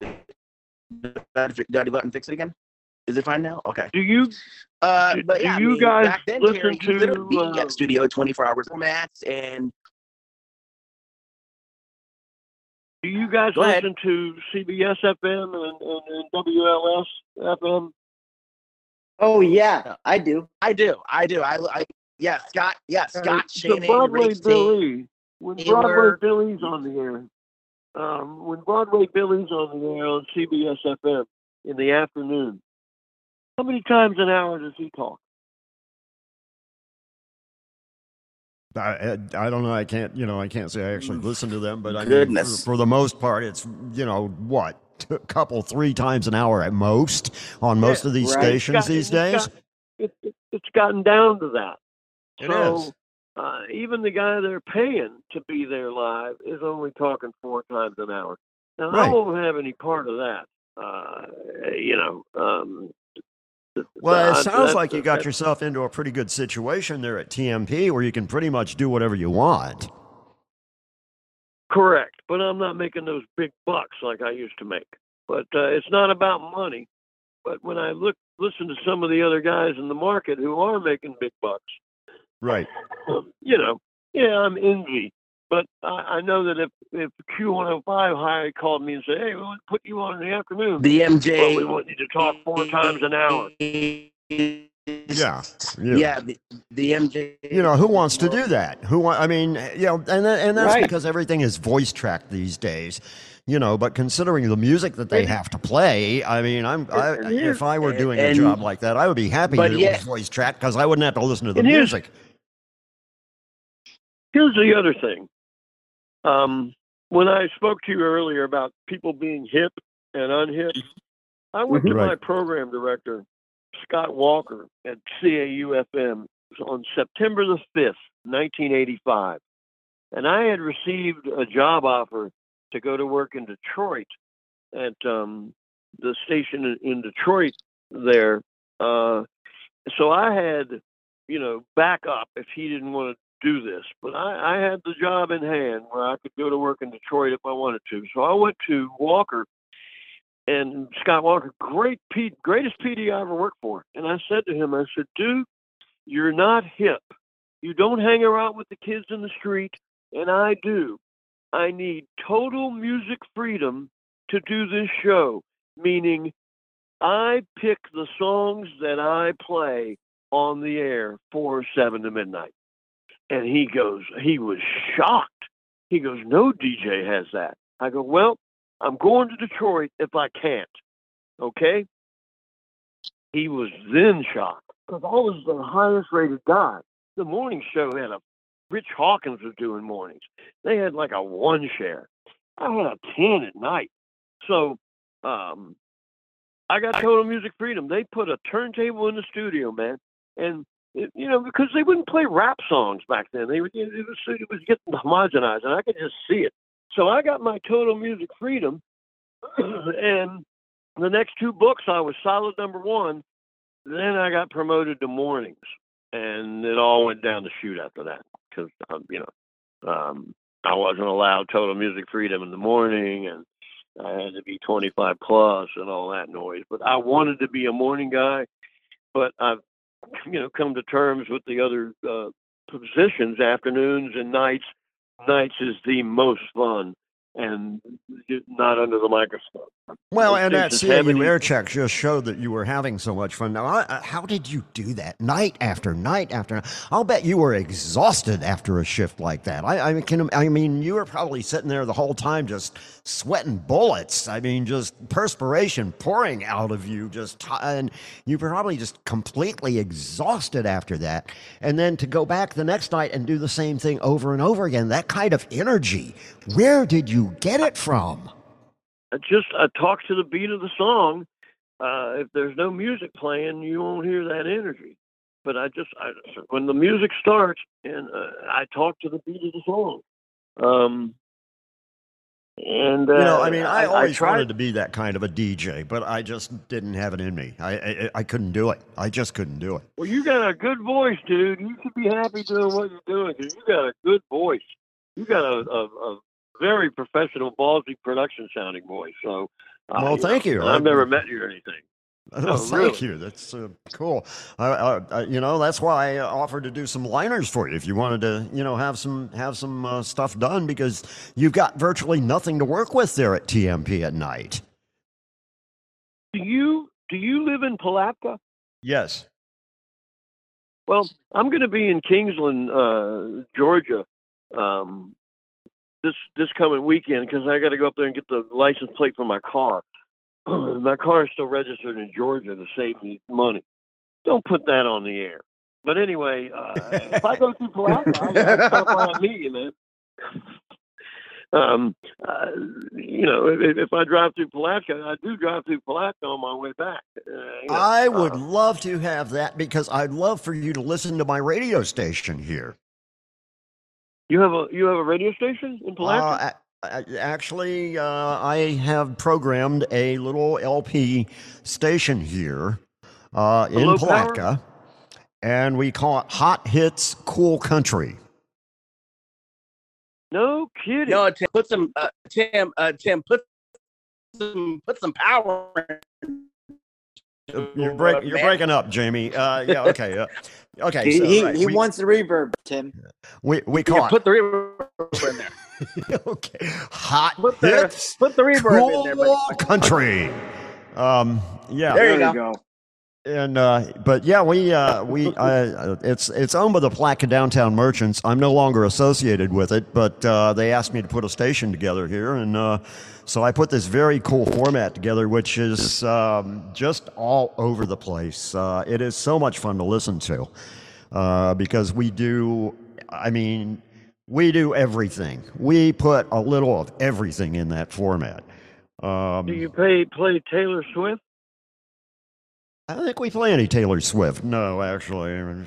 do I, do I and fix it again? Is it fine now? Okay. Do you? Uh, do- but do yeah, I you mean, guys back then, listen Terry, to, literally uh, get studio 24 hours formats and Do you guys listen to CBS FM and, and, and WLS FM? Oh yeah, I do. I do. I do. I, I yeah, Scott. Yeah, Uh, Scott the Broadway Rick Billy. When Taylor. Broadway Bill Lee's on the air, um, when Broadway Bill Lee's on the air on CBS FM in the afternoon, how many times an hour does he talk? I, I I don't know. I can't, you know, I can't say I actually listen to them, but I mean, for, for the most part, it's you know what, a couple, three times an hour at most on most of these Right. stations It's got- these it's days. got- it, it, it's gotten down to that. It so is. Uh, even the guy they're paying to be there live is only talking four times an hour. Now Right. I won't have any part of that. Uh, you know. Um, Well, it sounds like you got yourself into a pretty good situation there at TMP, where you can pretty much do whatever you want. Correct, but I'm not making those big bucks like I used to make. But uh, it's not about money. But when I look, listen to some of the other guys in the market who are making big bucks, Right. you know, yeah, I'm envy. But I, I know that if if Q105 high called me and said, "Hey, we want to put you on in the afternoon," The MJ. but we want you to talk four times an hour. <laughs> Yeah. Yeah. the, the MJ. You know, who wants to do that? Who want, I mean, you know, and and that's Right. because everything is voice tracked these days. You know, but considering the music that they have to play, I mean, I'm I, if I were doing a job like that, I would be happy that it yeah. was voice tracked because I wouldn't have to listen to the And here's- music. Here's the other thing. Um, when I spoke to you earlier about people being hip and unhip, I went to Right. my program director, Scott Walker, at CAUFM on September the 5th, 1985. And I had received a job offer to go to work in Detroit at um, the station in- Detroit there. Uh, so I had, you know, back up if he didn't want to do this. But I, I had the job in hand where I could go to work in Detroit if I wanted to. So I went to Walker and Scott Walker, great P, greatest PD I ever worked for. And I said to him, I said, dude, you're not hip. You don't hang around with the kids in the street, and I do. I need total music freedom to do this show, meaning I pick the songs that I play on the air four seven to midnight. And he goes, he was shocked. He goes, no DJ has that. I go, well, I'm going to Detroit if I can't. Okay? He was then shocked because I was the highest rated guy. The morning show had a Rich Hawkins was doing mornings. They had like a one share. I had a ten at night. So um I got total music freedom. They put a turntable in the studio, man. And it, you know, because they wouldn't play rap songs back then. They would it was it was getting homogenized and I could just see it. So I got my total music freedom <clears throat> and the next two books I was solid number one. Then I got promoted to mornings, and it all went down the chute after that because um, you know um, I wasn't allowed total music freedom in the morning, and I had to be 25 plus and all that noise. But I wanted to be a morning guy, but I've you know come to terms with the other uh, positions, afternoons and nights. Nights is the most fun and not under the microscope. Well, and that stations have CAU air check just showed that you were having so much fun. Now, how did you do that night after night after night? I'll bet you were exhausted after a shift like that. I, I can, I mean, you were probably sitting there the whole time just sweating bullets. I mean, just perspiration pouring out of you. Just and you were probably just completely exhausted after that. And then to go back the next night and do the same thing over and over again. That kind of energy. Where did you get it from? I just I talk to the beat of the song. Uh, if there's no music playing, you won't hear that energy. But I just I, when the music starts and uh, I talk to the beat of the song. Um, and uh, You know, I mean, I, always tried- wanted to be that kind of a DJ, but I just didn't have it in me. I, I I couldn't do it. I just couldn't do it. Well, you got a good voice, dude. You should be happy doing what you're doing because you got a good voice. You got a, a, a very professional, ballsy production sounding voice. So, uh, Well, thank know, you. I've never met you or anything. Oh, thank really. you. That's uh, cool. I, I, you know, that's why I offered to do some liners for you if you wanted to, you know, have some have some uh, stuff done because you've got virtually nothing to work with there at TMP at night. Do you do you live in Palatka? Yes. Well, I'm going to be in Kingsland, uh, Georgia, um, this this coming weekend because I got to go up there and get the license plate for my car. <clears throat> my car is still registered in Georgia to save me money. Don't put that on the air. But anyway, uh, if I go through Palatka, I gotta stop by and meet you, man. <laughs> Um, uh, you know, if, if I drive through Palatka, I do drive through Palatka on my way back. Uh, you know, I would uh, love to have that because I'd love for you to listen to my radio station here. You have a you have a radio station in Palatka? Uh, a- a- actually, uh, I have programmed a little LP station here uh, in low power? Palatka, and we call it Hot Hits Cool Country. No kidding. No, Tim, put some uh, Tim, uh, Tim, put some put some power. You're, break, you're breaking up, Jamie. Uh, yeah, okay. Okay, he so he, right, he we, wants the reverb, Tim. we, we Yeah, call put the reverb in there. <laughs> okay. Hot Put the Hits put the reverb in there. Cool But Country. Um, yeah. There you There go. And uh, but yeah, we uh, we <laughs> uh, it's it's owned by the Palatka Downtown Merchants. I'm no longer associated with it, but uh, they asked me to put a station together here, and uh, so I put this very cool format together, which is um, just all over the place. Uh, it is so much fun to listen to uh, because we do. I mean, we do everything. We put a little of everything in that format. Um, Do you pay play Taylor Swift? I don't think we play any Taylor Swift. No, actually.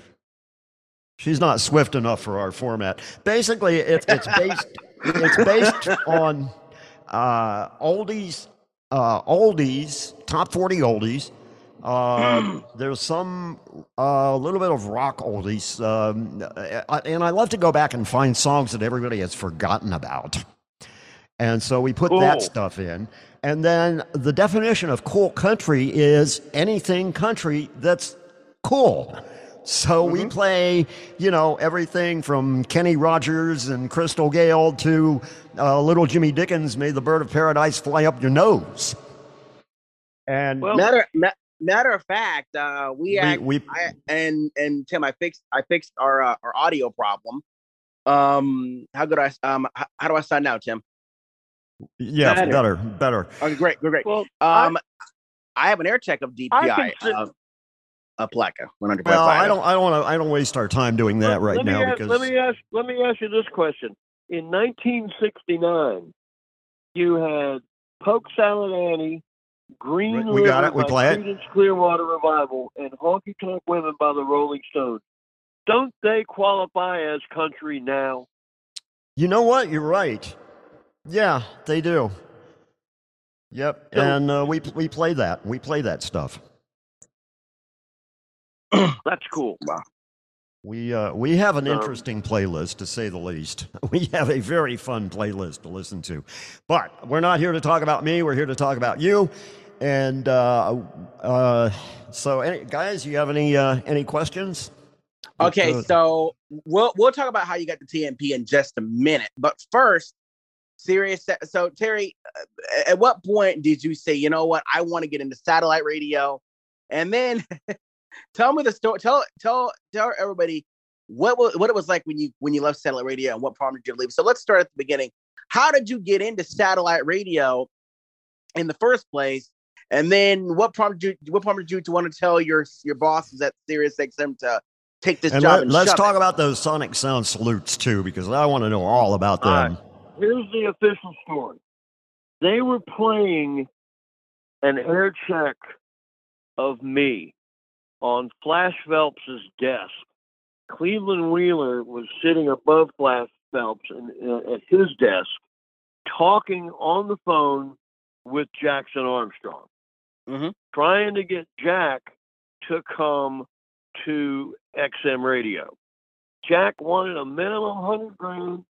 She's not swift enough for our format. Basically, it's it's based it's based on uh, oldies, uh, oldies, top forty oldies. Uh, <clears throat> there's some a little bit of rock oldies, um, uh, and I love to go back and find songs that everybody has forgotten about. And so we put that stuff in. And then the definition of cool country is anything country that's cool. So we play, you know, everything from Kenny Rogers and Crystal Gayle to uh, Little Jimmy Dickens, May the Bird of Paradise Fly Up Your Nose. And Well, matter ma- matter of fact, uh, we, We- act, we- I, and and Tim, I fixed I fixed our uh, our audio problem. Um, how good I um how, how do I sign now, Tim? Yeah, Better. better, better. Okay, great, great, great. well, Um, I, have an air check of I DPI. consider- Uh, a Plaka, one hundred. Well, I don't, I don't want to, I don't waste our time doing that let, right let now ask, because let me ask let me ask you this question. In 1969, you had Polk Salad Annie, Green We got River it. We by play it. Creedence Clearwater Revival, and Honky Tonk Women by the Rolling Stones. Don't they qualify as country now? You know what? You're right. Yeah, they do. Yep, So- and uh, we we play that. We play that stuff. <clears throat> That's cool. We uh, we have an Um, interesting playlist to say the least. <laughs> We have a very fun playlist to listen to, but we're not here to talk about me. We're here to talk about you. And uh, uh, so, any, guys, you have any uh, any questions? Okay, Uh, so we'll we'll talk about how you got the TMP in just a minute. But first, Sirius. So Terry, at what point did you say, you know what, I want to get into satellite radio? And then <laughs> tell me the story. Tell tell tell everybody what what it was like when you when you left satellite radio and what prompted you to leave. So let's start at the beginning. How did you get into satellite radio in the first place? And then what prompted you what prompted you to want to tell your your bosses at Sirius XM to take this And job? let, and let's talk it? about those sonic sound salutes too, because I want to know all about them. right. Here's the official story. They were playing an air check of me on Flash Phelps's desk. Cleveland Wheeler was sitting above Flash Phelps in, uh, at his desk, talking on the phone with Jackson Armstrong, Mhm. trying to get Jack to come to XM Radio. Jack wanted a minimum hundred grand,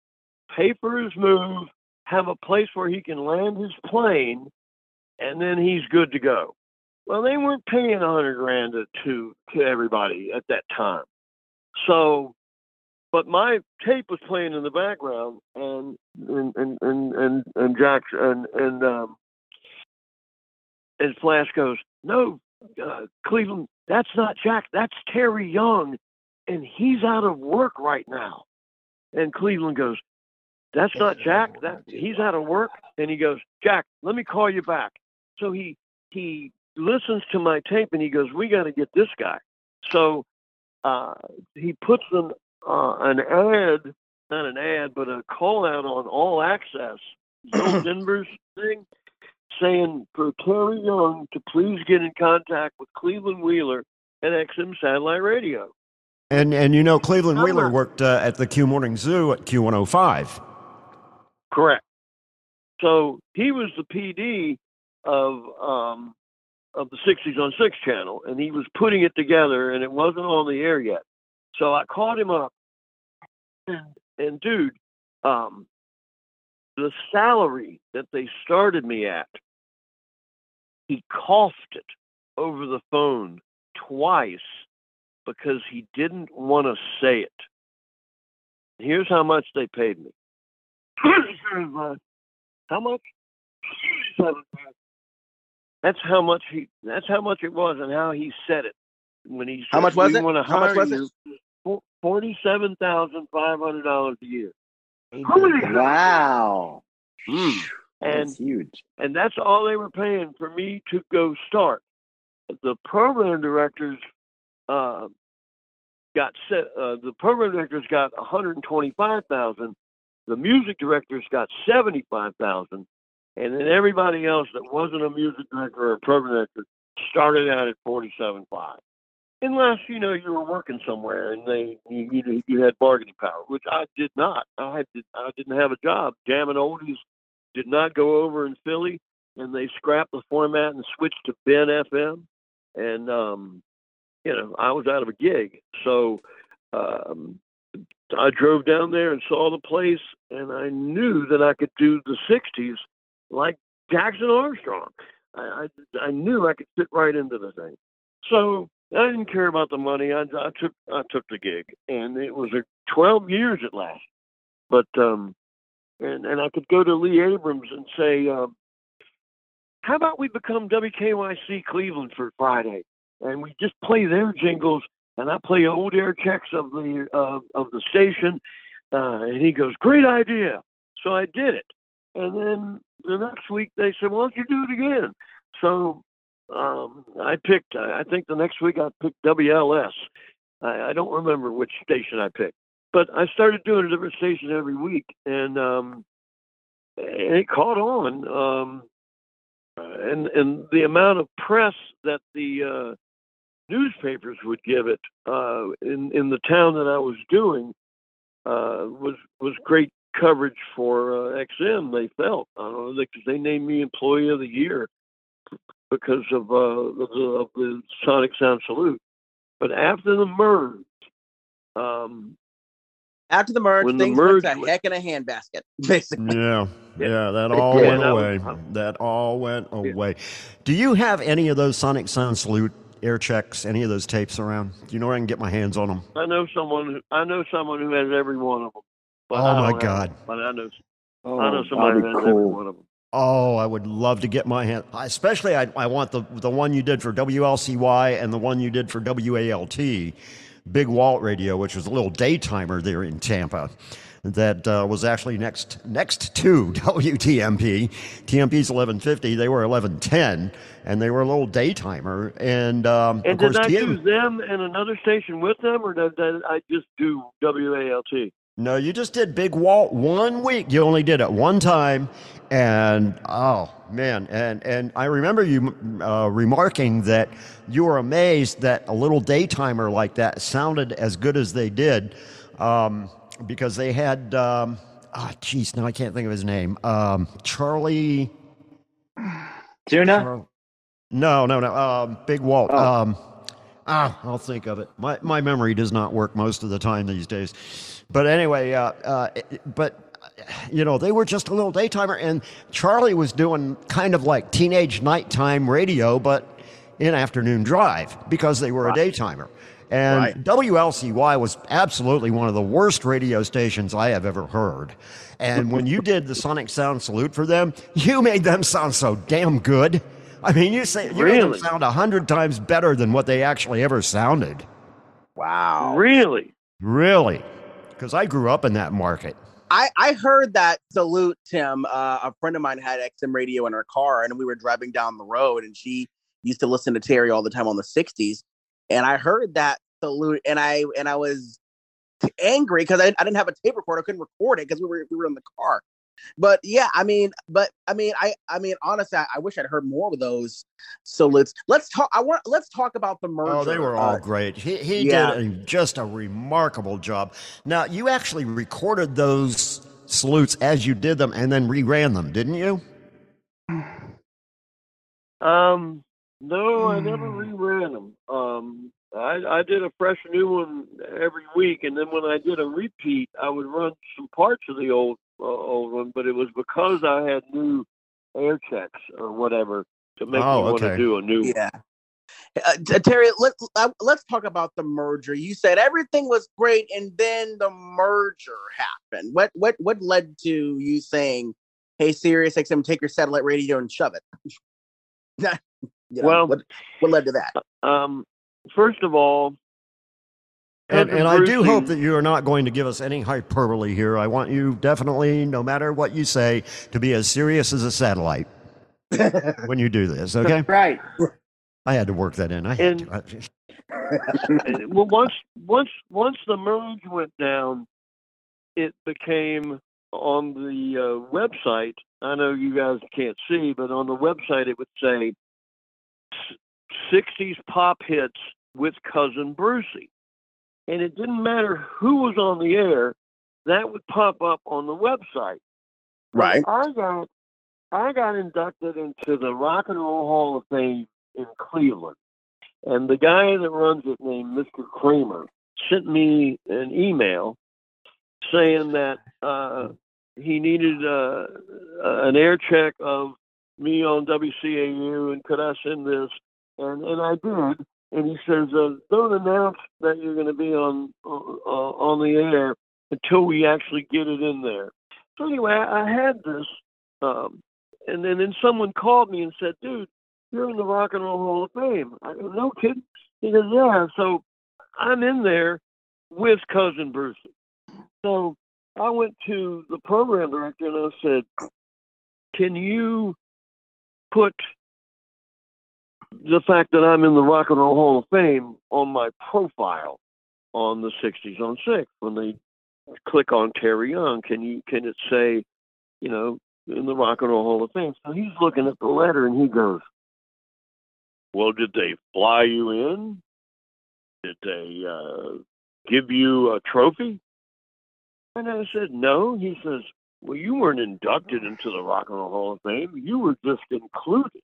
pay for his move, have a place where he can land his plane, and then he's good to go. Well, they weren't paying a hundred grand to, to everybody at that time. So, but my tape was playing in the background, and and and and and, and Jack and and um, and Flash goes, "No, uh, Cleveland, that's not Jack. That's Terry Young, and he's out of work right now." And Cleveland goes, "That's not Jack. That he's out of work." And he goes, "Jack, let me call you back." So he he listens to my tape and he goes, "We got to get this guy." So uh, he puts an uh, an ad, not an ad, but a call out on All Access, <clears throat> Bill Denver's thing, saying for Terry Young to please get in contact with Cleveland Wheeler at XM Satellite Radio. And and you know, Cleveland Wheeler worked uh, at the Q Morning Zoo at Q105. Correct. So he was the PD of um, of the 60s on Six channel, and he was putting it together, and it wasn't on the air yet. So I called him up, and, and dude, um, the salary that they started me at, he coughed it over the phone twice because he didn't want to say it. Here's how much they paid me. How much? That's how much he. That's how much it was, and how he said it when he. How said, much was it? How much was it? Forty-seven thousand five hundred dollars a year. Wow. Mm. And That's huge. and that's all they were paying for me to go start. The program directors uh, got set. Uh, the program directors got one hundred twenty-five thousand. The music directors got seventy-five thousand, and then everybody else that wasn't a music director or a program director started out at forty-seven five. Unless you know you were working somewhere and they you, you, you had bargaining power, which I did not. I did I didn't have a job. Jamming oldies did not go over in Philly, and they scrapped the format and switched to Ben FM, and um, you know I was out of a gig, so um, I drove down there and saw the place, and I knew that I could do the '60s like Jackson Armstrong. I I, I knew I could fit right into the thing, so I didn't care about the money. I, I took I took the gig, and it was a 12 years it lasted, but um, and and I could go to Lee Abrams and say, um, "How about we become WKYC Cleveland for Friday, and we just play their jingles, and I play old air checks of the uh, of the station." Uh, and he goes, "Great idea!" So I did it, and then the next week they said, "Why don't you do it again?" So um, I picked. I think the next week I picked WLS. I, I don't remember which station I picked but I started doing a different station every week, and um, and it caught on. Um, and and the amount of press that the uh, newspapers would give it uh, in in the town that I was doing uh, was was great coverage for uh, XM. They felt I don't know because they named me Employee of the Year because of uh, of, the, of the Sonic Sound Salute. But after the merge, um, After the merge, When the things merge went to heck in a handbasket, <laughs> basically. Yeah, yeah, that all did. went And away. was- That all went away. Do you have any of those Sonic Sound Salute air checks? Any of those tapes around? Do you know where I can get my hands on them? I know someone. Who, I know someone who has every one of them. But Oh, my God. them. But I know. Oh, I know somebody that'd has be every cool. one of them. Oh, I would love to get my hand. Especially, I, I want the the one you did for WLCY and the one you did for WALT, Big Walt Radio, which was a little daytimer there in Tampa. That uh, was actually next next to <laughs> WTMP. TMP's 1150. They were 1110, and they were a little daytimer. And, um, And of course, did I TM do them and another station with them, or did, did I just do WALT? No, you just did Big Walt one week. You only did it one time, and oh man, and and I remember you uh, remarking that you were amazed that a little daytimer like that sounded as good as they did, um, because they had. Um, Ah, jeez, now I can't think of his name. Um, Charlie. Tuna? Char- no, no, no. Um, Big Walt. Um, ah, I'll think of it. My my memory does not work most of the time these days. But anyway, uh, uh, but you know they were just a little daytimer, and Charlie was doing kind of like teenage nighttime radio, but in afternoon drive because they were a daytimer. And Right. WLCY was absolutely one of the worst radio stations I have ever heard. And when you did the Sonic Sound Salute for them, you made them sound so damn good. I mean, you say you made them sound a hundred times better than what they actually ever sounded. Wow. Really? Really? Because I grew up in that market. I, I heard that salute, Tim. Uh, a friend of mine had XM radio in her car, and we were driving down the road, and she used to listen to Terry all the time on the '60s. And I heard that salute, and I and I was angry because I, I didn't have a tape recorder, I couldn't record it because we were we were in the car. But yeah, I mean, but I mean, I I mean, honestly, I, I wish I'd heard more of those salutes. Let's let's talk. I want let's talk about the merger. Oh, they were all uh, great. He, he yeah. did a, just a remarkable job. Now, you actually recorded those salutes as you did them and then reran them, didn't you? Um, no, I never reran them. Um, I, I did a fresh new one every week, and then when I did a repeat, I would run some parts of the old uh, old one, but it was because I had new air checks or whatever to make Oh, me want to do a new one. Yeah. Uh, Terry, let, uh, let's talk about the merger. You said everything was great, and then the merger happened. What what what led to you saying, "Hey, Sirius XM, take your satellite radio and shove it"? <laughs> You know, Well- what what led to that? Um, first of all, And, and I do hope that you are not going to give us any hyperbole here. I want you definitely, no matter what you say, to be as serious as a satellite <laughs> when you do this, okay? Right. I had to work that in. I had And- to. Uh, <laughs> well, once once once the merge went down, it became on the uh, website. I know you guys can't see, but on the website it would say s- "60s pop hits with cousin Brucey," and it didn't matter who was on the air. That would pop up on the website. Right. I got I got inducted into the Rock and Roll Hall of Fame in Cleveland. And the guy that runs it named Mr. Kramer sent me an email saying that uh, he needed uh, an air check of me on WCAU and could I send this? And and I did. And he says, uh, don't announce that you're going to be on uh, on the air until we actually get it in there. So anyway, I, I had this, um, and then then someone called me and said, "Dude, you're in the Rock and Roll Hall of Fame." I go, "No kidding." He goes, "Yeah." So I'm in there with cousin Bruce. So I went to the program director and I said, "Can you put the fact that I'm in the Rock and Roll Hall of Fame on my profile on the 60s on 6 when they click on Terry Young? Can you can it say, you know, in the Rock and Roll Hall of Fame? So he's looking at the letter and he goes, "Well, did they fly you in? Did they uh, give you a trophy?" And I said, "No." He says, "Well, you weren't inducted into the Rock and Roll Hall of Fame. You were just included."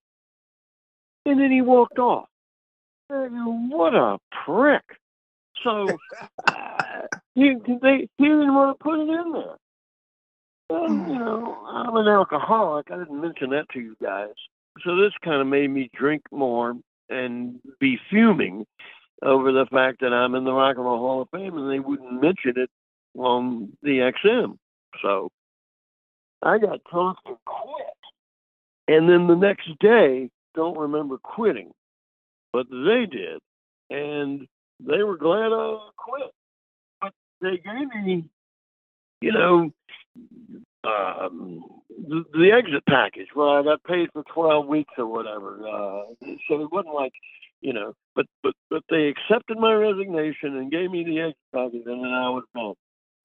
And then he walked off. What a prick! So <laughs> uh, he they he didn't want to put it in there. And, you know, I'm an alcoholic. I didn't mention that to you guys. So this kind of made me drink more and be fuming over the fact that I'm in the Rock and Roll Hall of Fame and they wouldn't mention it on the XM. So I got talked and quit. And then the next day, don't remember quitting, but they did. And they were glad I quit. But they gave me, you know, um, the, the exit package, right? I got paid for 12 weeks or whatever. Uh, so it wasn't like, you know, but, but, but they accepted my resignation and gave me the exit package and then I was gone.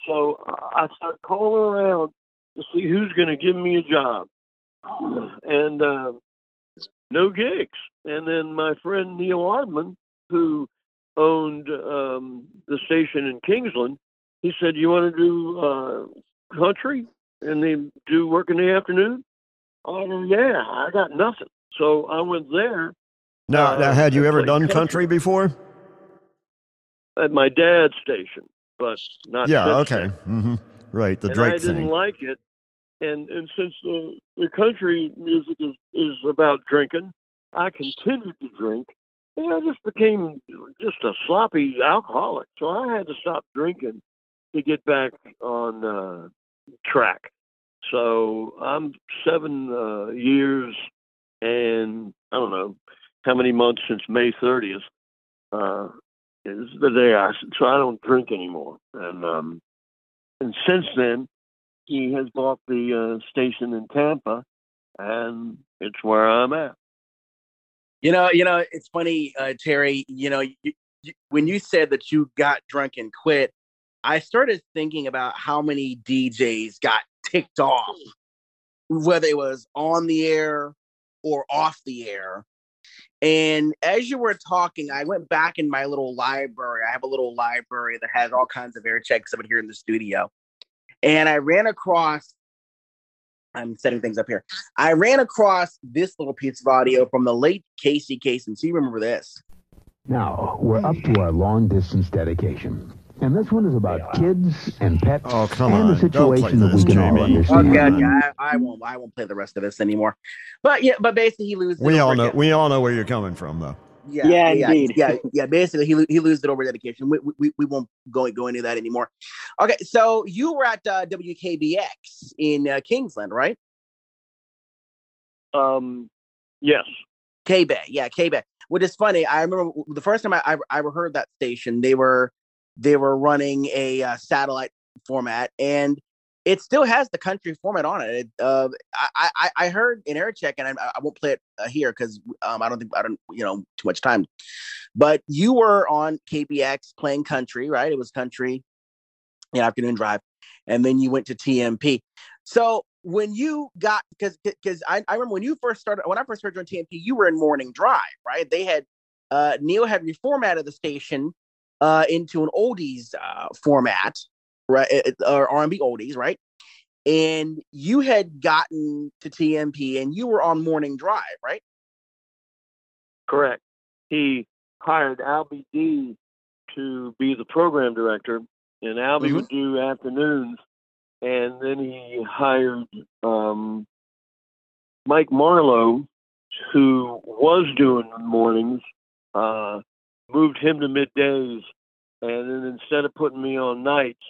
So uh, I started calling around to see who's going to give me a job. And uh, no gigs. And then my friend Neil Ardman, who owned um, the station in Kingsland, he said, "You want to do uh, country and then do work in the afternoon?" I said, "Yeah, I got nothing." So I went there Now, Uh, now had you ever done country. country before? at my dad's station, but not. yeah. Okay. hmm Right. The and Drake I didn't thing. like it. And and since the the country music is is about drinking, I continued to drink, and I just became just a sloppy alcoholic. So I had to stop drinking to get back on uh, track. So I'm seven uh, years and I don't know how many months since May 30th. Uh, is the day I so I don't drink anymore, and um, and since then he has bought the uh, station in Tampa, and it's where I'm at. You know, you know, it's funny, uh, Terry. You know, you, you, when you said that you got drunk and quit, I started thinking about how many DJs got ticked off, whether it was on the air or off the air. And as you were talking, I went back in my little library. I have a little library that has all kinds of air checks it here in the studio. And I ran across I'm setting things up here. I ran across this little piece of audio from the late Casey Kasem. So you remember this? Now, we're up to our long distance dedication. And this one is about kids and pets Oh, come and on. the situation that we this, can all understand. Oh god, yeah, I, I won't. I won't play the rest of this anymore. But yeah, but basically he loses. We all know. again. We all know where you're coming from, though. Yeah, Yeah, yeah, indeed. yeah, <laughs> yeah. Basically, he lo- he loses it over dedication. We, we, we won't go go into that anymore. Okay, so you were at uh, WKBX in uh, Kingsland, right? Um, yes. K Bay, yeah, K Bay. Which is funny. I remember the first time I, I I heard that station. They were they were running a uh, satellite format, and it still has the country format on it. it uh, I, I I heard in air check, and I, I won't play it uh, here because um, I don't think I don't you know too much time. But you were on KBX playing country, right? It was country, the afternoon drive, and then you went to TMP. So when you got because because I, I remember when you first started when I first heard you on TMP, you were in morning drive, right? They had uh, Neil had reformatted the station uh, into an oldies uh, format, right? It- Or R&B oldies, right? And you had gotten to TMP and you were on morning drive, right? Correct. He hired Albie D to be the program director, and Albie would do afternoons. And then he hired um, Mike Marlowe, who was doing the mornings, uh, moved him to middays, and then instead of putting me on nights,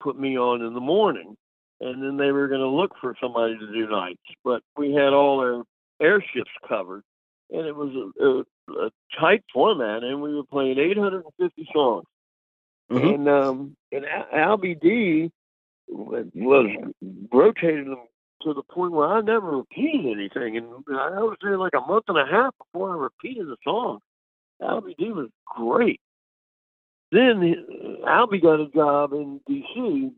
put me on in the morning. And then they were going to look for somebody to do nights, but we had all our air shifts covered and it was a, a, a tight format, and we were playing 850 songs. Mhm. And um, and Al- Albie D was rotating them to the point where I never repeated anything, and I was there like a month and a half before I repeated a song. Albie D was great. Then uh, Albie got a job in D.C.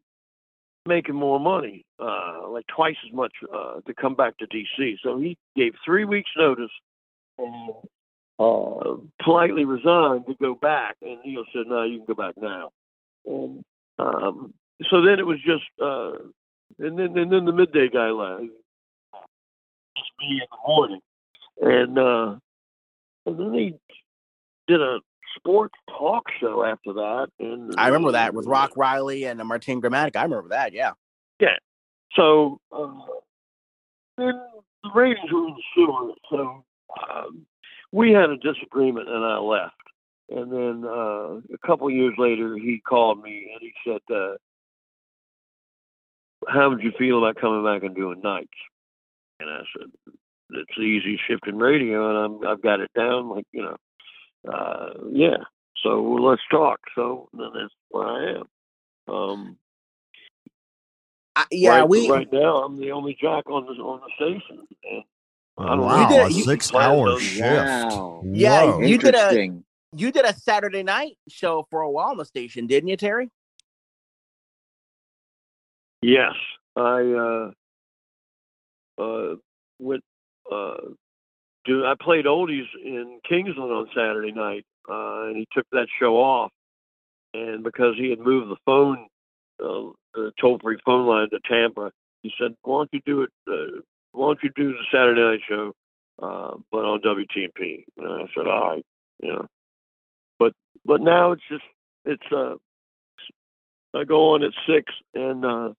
making more money, uh, like twice as much uh, to come back to D.C. So he gave three weeks' notice and uh, politely resigned to go back. And Neil said, "No, you can go back now." And um, so then it was just, uh, and then and then the midday guy left. Just me in the morning, and uh, and then he did a sports talk show after that. And I remember that with Rock Riley and Martin Gramatica. I remember that. Yeah. Yeah. So uh, then the ratings were in the sewer. So um, we had a disagreement, and I left. And then uh, a couple years later, he called me and he said, uh, how would you feel about coming back and doing nights? And I said, it's easy shifting radio, and I'm I've got it down. Like you know, uh, yeah. So let's talk. So then that's where I am. Um, yeah, right, we- right now I'm the only jock on the on the station. And I don't Wow, know. a six-hour shift. Yeah, Whoa. you did a you did a Saturday night show for a while on the station, didn't you, Terry? Yes, I uh, uh, went. Uh, do I played oldies in Kingsland on Saturday night, uh, and he took that show off, and because he had moved the phone, uh, the toll-free phone line to Tampa, he said, "Why don't you do it? Uh, why don't you do the Saturday night show, uh, but on WTMP?" And I said, "All right, know." But but now it's just it's uh, I go on at six, and uh,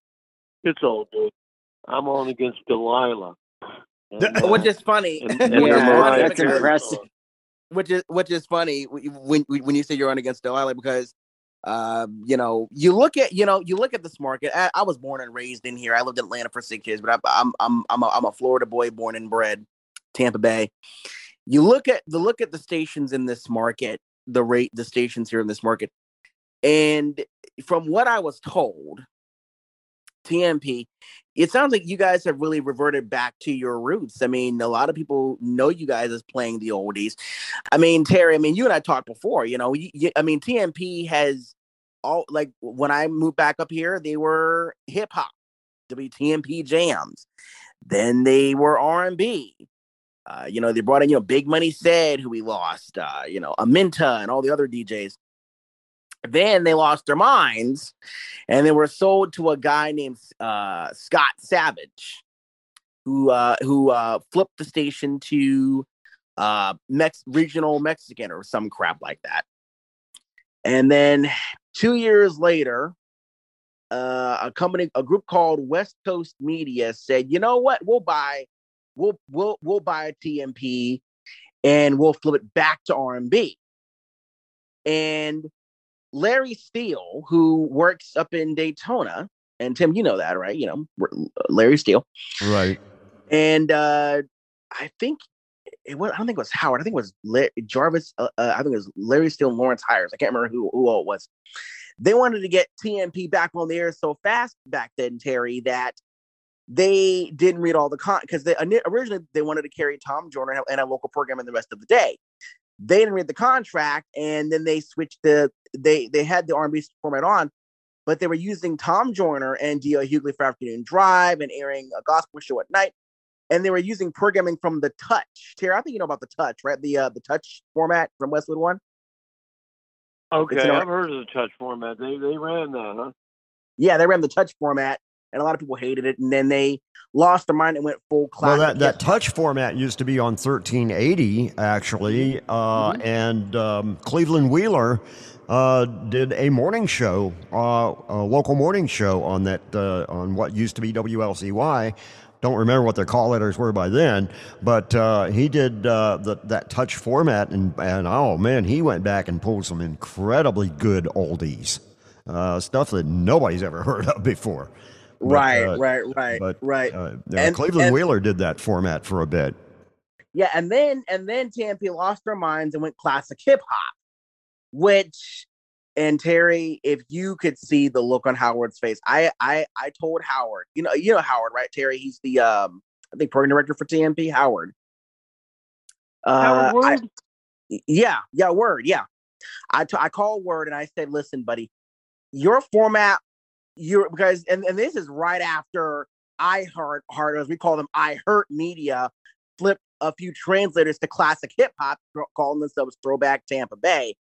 it's all good. I'm on against Delilah. And, uh, Which is funny. and- <laughs> and Which is Mariah funny Carey's because- on. Which is which is funny when when you say you're on against Delilah because um, you know you look at you know you look at this market. I, I was born and raised in here. I lived in Atlanta for six years, but I, I'm I'm I'm a, I'm a Florida boy, born and bred, Tampa Bay. You look at the look at the stations in this market, the rate the stations here in this market, and from what I was told, TMP, it sounds like you guys have really reverted back to your roots. I mean, a lot of people know you guys as playing the oldies. I mean, Terry, I mean, you and I talked before, you know, you, you- I mean, TMP has all like when I moved back up here, they were hip hop, WTMP jams. Then they were R&B. Uh, you know, they brought in, you know, Big Money Said, who we lost, uh, you know, Aminta and all the other DJs. Then they lost their minds and they were sold to a guy named uh, Scott Savage, who uh, who uh, flipped the station to uh, Mex- regional Mexican or some crap like that. And then two years later, uh, a company, a group called West Coast Media said, "You know what? We'll buy, we'll we'll we'll buy TMP, and we'll flip it back to R and B." And Larry Steele, who works up in Daytona, and Tim, you know that, right? You know Larry Steele, Right. and uh, I think it was. I don't think it was Howard. I think it was La- Jarvis. Uh, uh, I think it was Larry Steele and Lawrence Hires. I can't remember who who all it was. They wanted to get TMP back on the air so fast back then, Terry, that they didn't read all the con because they originally they wanted to carry Tom a- and a local program in the rest of the day. They didn't read the contract, and then they switched the they they had the R&B format on, but they were using Tom Joyner and D.L. Hughley for Afternoon Drive and airing a gospel show at night, and they were using programming from the Touch. Terry, I think you know about the Touch, right? The uh, the Touch format from Westwood One. Okay, It's an R- I've heard of the touch format. They they ran that, huh? Yeah, they ran the Touch format, and a lot of people hated it, and then they lost their mind and went full Well, classic. that, that touch format used to be on 1380, actually, uh, Mm-hmm. and um, Cleveland Wheeler uh, did a morning show, uh, a local morning show on that uh, on what used to be WLCY. Don't remember what their call letters were by then, but uh, he did uh, the, that touch format, and, and oh man, he went back and pulled some incredibly good oldies, uh, stuff that nobody's ever <laughs> heard of before. But, Right, uh, right, right, but, right. Uh, And- Cleveland and- Wheeler did that format for a bit. Yeah, and then and then TMP lost their minds and went classic hip hop, which and Terry, if you could see the look on Howard's face, I I I told Howard, you know, you know Howard, right? Terry, he's the um I think program director for TMP, Howard. Uh, Howard Word? I- yeah, yeah, word, yeah. I t- I called word and I said, listen, buddy, your format, you're because and, and this is right after I heard hard as we call them, iHeartMedia flipped a few translators to classic hip hop, calling themselves Throwback Tampa Bay.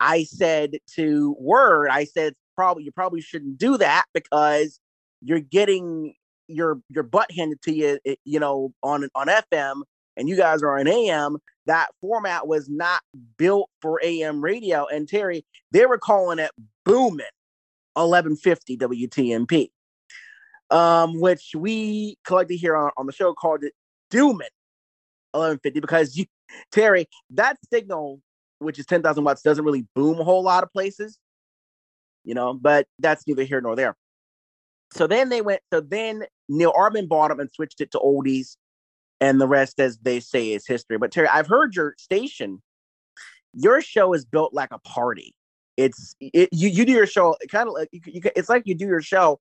I said to Word, I said probably you probably shouldn't do that because you're getting your your butt handed to you, eh, you know, on on FM, and you guys are on AM. That format was not built for AM radio. And Terry, they were calling it booming 1150 WTMP, um, which we collected here on, on the show called it dooming 1150 because you, Terry, that signal, which is 10,000 watts, doesn't really boom a whole lot of places, you know, but that's neither here nor there. so then they went. So then Neil Armin bought them and switched it to oldies, and the rest, as they say, is history. But Terry, I've heard your station. Your show is built like a party. It's it, you you do your show kind of like you, you, it's like you do your show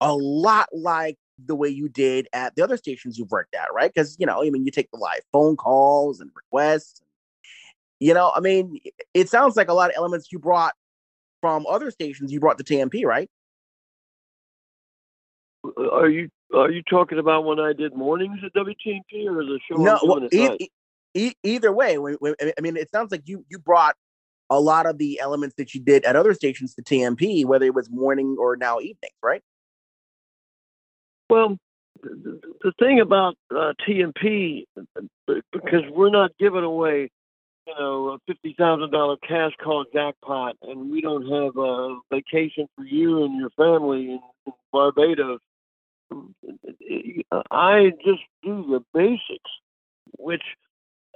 a lot like the way you did at the other stations you've worked at, right? Because you know, I mean, you take the live phone calls and requests. You know, I mean, it sounds like a lot of elements you brought from other stations you brought to TMP, right? Uh, are you are you talking about when I did mornings at WTMP or the show? No, well, e- e- either way, when- when- I mean, it sounds like you you brought a lot of the elements that you did at other stations to TMP, whether it was morning or now evenings, right? Well, the, thing about uh, TMP, because we're not giving away, you know, a fifty thousand dollar cash call jackpot, and we don't have a vacation for you and your family in, Barbados. I just do the basics, which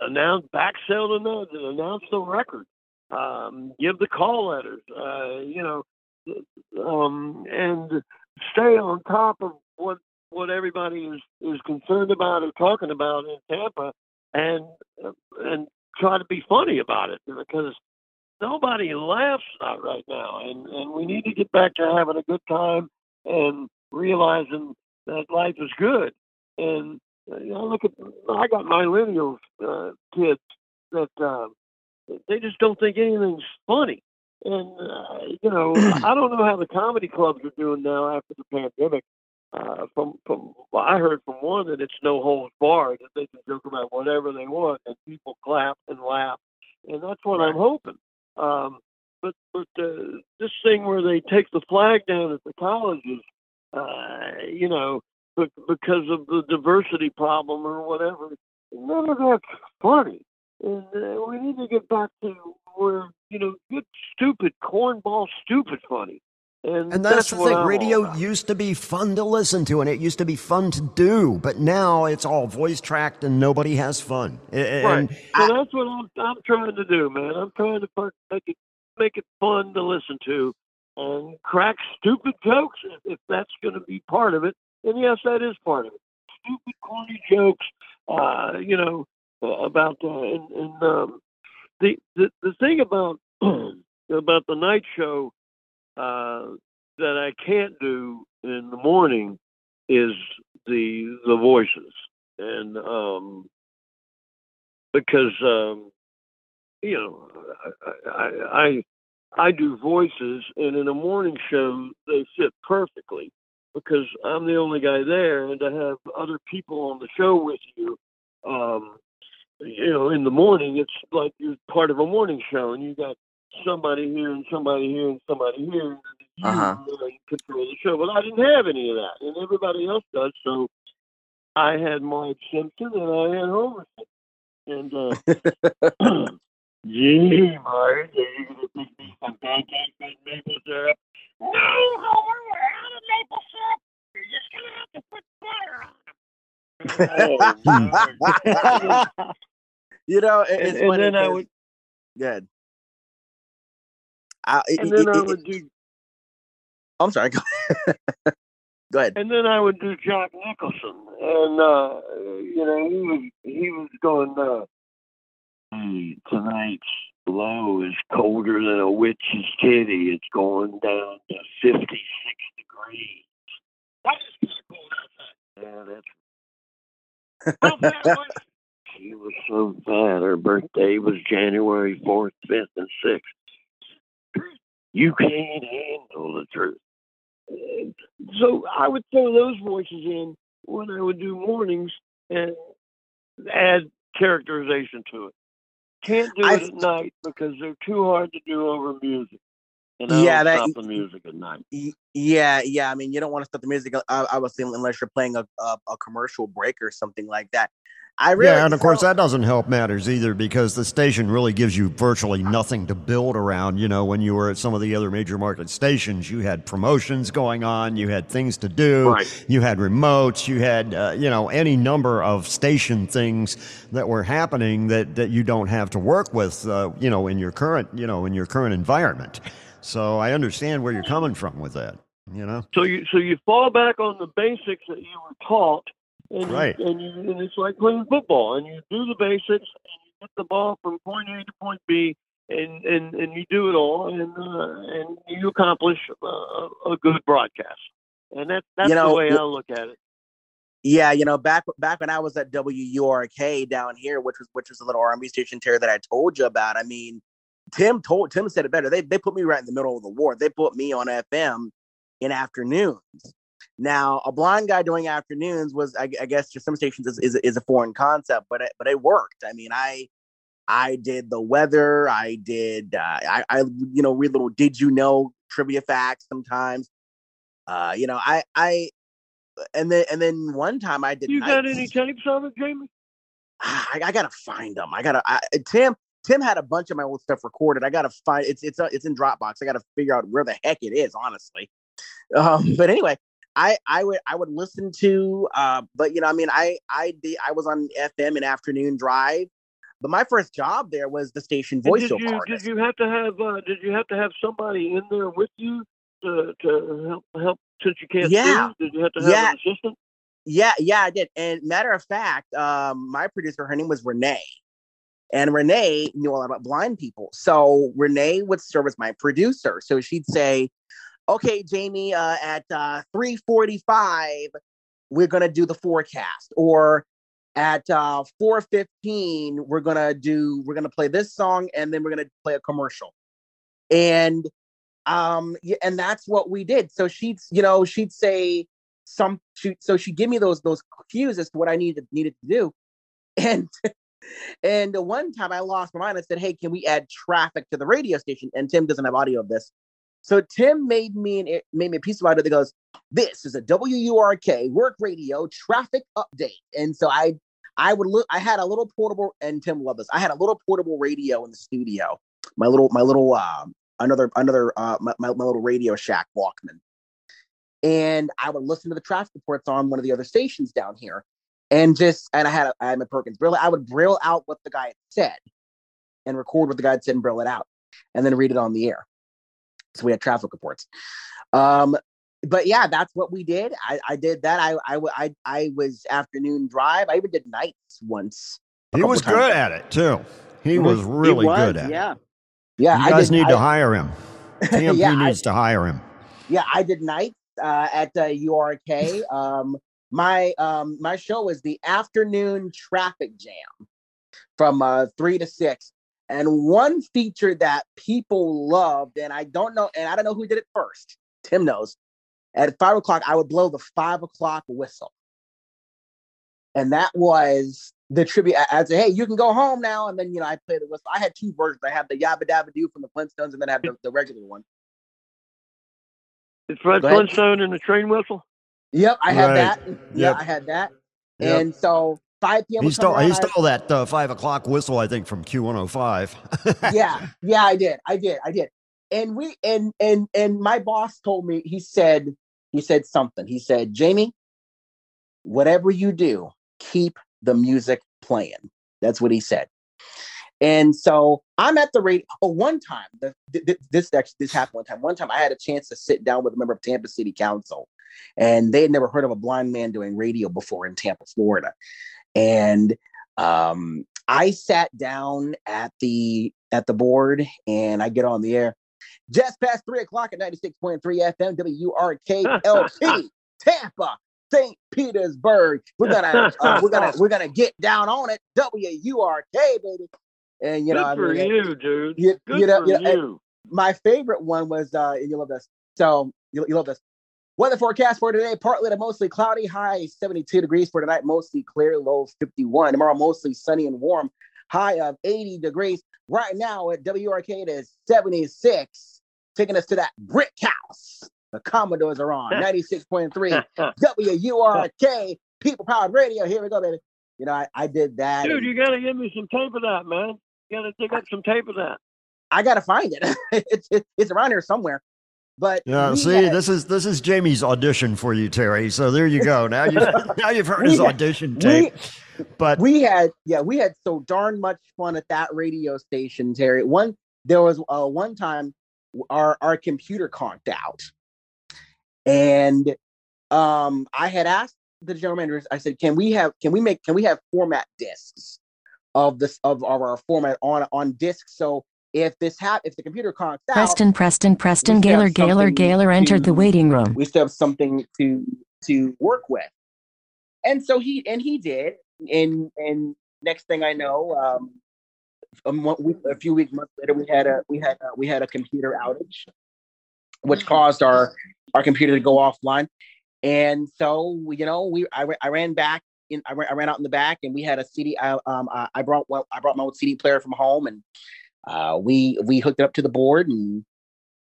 announce back the notes announce the record, um, give the call letters, uh, you know, um, and stay on top of what what everybody is is concerned about or talking about in Tampa, and and try to be funny about it because nobody laughs out right now, and and we need to get back to having a good time and realizing that life is good. And you know, look at I got my millennial uh, kids that uh, they just don't think anything's funny. And uh, you know, <clears throat> I don't know how the comedy clubs are doing now after the pandemic. Uh, from from well, I heard from one that it's no holds barred that they can joke about whatever they want and people clap and laugh, and that's what I'm hoping. Um, but but uh, this thing where they take the flag down at the colleges, uh, you know, because of the diversity problem or whatever, none of that's funny. And uh, we need to get back to where you know, good stupid cornball stupid funny. And, And that's, the what thing. I'm Radio used to be fun to listen to, and it used to be fun to do. But now it's all voice tracked, and nobody has fun. A- Right. And so that's what I'm I'm trying to do, man. I'm trying to make it make it fun to listen to and crack stupid jokes if, if that's going to be part of it. And yes, that is part of it. Stupid, corny jokes. Uh, you know about uh, and, and um, the the the thing about <clears throat> about the night show uh, that I can't do in the morning is the the voices. And um, because um, you know I, I I I do voices and in a morning show they fit perfectly because I'm the only guy there and to have other people on the show with you um, you know in the morning it's like you're part of a morning show and you got somebody here and somebody here and somebody here and you Uh-huh. uh, control the show but I didn't have any of that and everybody else does so I had Marge Simpson and I had Homer Simpson. and uh <laughs> <clears throat> Gee, Marge, are you gonna make me some pancakes with maple syrup? No, Homer, we're out of maple syrup. You're just gonna have to put butter on <laughs> <laughs> it. You know, it- And- it's and funny then I would- good. I, it- and then I would do I'm sorry. <laughs> Go, go ahead. and then I would do Jack Nicholson, and uh, you know he was he was going. Uh, hey, tonight's low is colder than a witch's titty. It's going down to fifty six degrees. That is cold outside. <laughs> Yeah, that's. She was so bad. Her birthday was January fourth, fifth, and sixth. You can't handle the truth. So I would throw those voices in when I would do mornings and add characterization to it. Can't do I- it at night because they're too hard to do over music. And I Yeah, don't that- stop the music at night. Yeah, yeah. I mean, you don't want to stop the music. Uh, obviously, unless you're playing a, a a commercial break or something like that. I really yeah, and of course that doesn't help matters either because the station really gives you virtually nothing to build around. You know, when you were at some of the other major market stations, you had promotions going on, you had things to do, Right. you had remotes, you had uh, you know any number of station things that were happening that that you don't have to work with. Uh, you know, in your current you know in your current environment. So I understand where you're coming from with that. You know. So you so you fall back on the basics that you were taught, and Right. you, and you and it's like playing football, and you do the basics, and you get the ball from point A to point B, and and and you do it all, and uh, and you accomplish uh, a good broadcast, and that that's You know, the way w- I look at it. Yeah, you know, back back when I was at WURK down here, which was which was a little R&B station Terry that I told you about. I mean, Tim told Tim said it better. They they put me right in the middle of the war. They put me on FM in afternoons. Now, a blind guy doing afternoons was, I, I guess, to some stations is, is is a foreign concept, but it, but it worked. I mean, I I did the weather. I did. Uh, I I you know read little did you know trivia facts sometimes. Uh, you know, I I and then and then one time I did. You got any tapes of it, Jamie? I, I gotta find them. I gotta. I, Tim Tim had a bunch of my old stuff recorded. I gotta find it's it's uh, it's in Dropbox. I gotta figure out where the heck it is, honestly. Um, but anyway, I I would I would listen to. Uh, but you know, I mean, I I did, I was on FM and afternoon drive. But my first job there was the station And did voiceover you artist. did you have to have uh, did you have to have somebody in there with you to to help help since you can't Yeah. see? Did you have to have Yeah. an assistant? Yeah, yeah, I did. And matter of fact, um, my producer, her name was Renee. And Renee knew a lot about blind people. So Renee would serve as my producer. So she'd say, Okay, Jamie, uh, at uh 345, we're gonna do the forecast. Or at uh 415, we're gonna do we're gonna play this song and then we're gonna play a commercial. And um and that's what we did. So she'd, you know, she'd say some she, so she'd give me those those cues as to what I needed needed to do. And and one time I lost my mind, I said, Hey, can we add traffic to the radio station? And Tim doesn't have audio of this. So Tim made me an made me a piece of audio that goes, This is a WURK work radio traffic update. And so I I would look I had a little portable and Tim loved this. I had a little portable radio in the studio. My little my little um another another uh my, my, my little radio shack Walkman and I would listen to the traffic reports on one of the other stations down here, and just and I had a, I had my Perkins braille. I would braille out what the guy had said, and record what the guy had said and braille it out, and then read it on the air. So we had traffic reports. Um, but yeah, that's what we did. I, I did that. I I I was afternoon drive. I even did nights once. He was good at it too. He Mhm. was really was, good at yeah. it. Yeah, you I guys did- need to hire him. TMP <laughs> Yeah, I- needs to hire him. Yeah, I did nights uh, at uh, URK. <laughs> Um, my um, my show was the afternoon traffic jam from uh, three to six, and one feature that people loved, and I don't know, and I don't know who did it first. Tim knows. At five o'clock, I would blow the five o'clock whistle, and that was the tribute. I- I'd say, "Hey, you can go home now," and then you know I play the whistle. I had two versions. I had the Yabba Dabba Doo from the Flintstones, and then I had the, the regular one. It's Fred Flintstone and the train whistle. Yep, I had Right. that. Yeah, Yep. I had that. Yep. And so 5 p.m. He stole, he I- stole that uh, five o'clock whistle, I think, from Q105. <laughs> yeah, yeah, I did. I did. I did. And we and and and my boss told me, he said, he said something. He said, Jamie, whatever you do, keep the music playing. That's what he said. And so I'm at the radio. Oh, one time, the, th- th- this actually this happened one time. One time, I had a chance to sit down with a member of Tampa City Council, and they had never heard of a blind man doing radio before in Tampa, Florida. And um, I sat down at the at the board, and I get on the air just past three o'clock at ninety six point three FM WRKLP <laughs> Tampa. St. Petersburg. We're gonna uh, we're gonna we're gonna get down on it. WURK baby. And you Good know, I for mean, you, dude. you, Good you know, for you know, you. my favorite one was uh and you love this. So you, you love this. Weather forecast for today, partly to mostly cloudy, high 72 degrees for tonight, mostly clear, low 51. Tomorrow, mostly sunny and warm, high of 80 degrees. Right now at WRK, it is 76, taking us to that brick house. The Commodores are on <laughs> 96.3 <laughs> WURK, people powered radio. Here we go, baby. You know, I, I did that. Dude, and- you gotta give me some tape of that, man. You gotta dig up some tape of that. I gotta find it. <laughs> it's it's around here somewhere. But Yeah, see, had- this is this is Jamie's audition for you, Terry. So there you go. Now you <laughs> now you've heard his had- audition we- tape. But we had yeah we had so darn much fun at that radio station, Terry. One there was uh, one time our our computer conked out, and um, I had asked the general manager. I said, "Can we have? Can we make? Can we have format discs of this of, of our format on on disc? So if this hap- if the computer conks out, Preston, Preston, Preston, we still Gaylor, Gaylor, Gaylor entered the waiting room. we still have something to to work with." And so he and he did, and and next thing I know, um, a, mo- week, a few weeks months later, we had a we had a, we had a computer outage, which caused our our computer to go offline. And so you know, we I, I ran back in I ran, I ran out in the back, and we had a CD. I, um, I I brought well, I brought my old CD player from home, and uh, we we hooked it up to the board and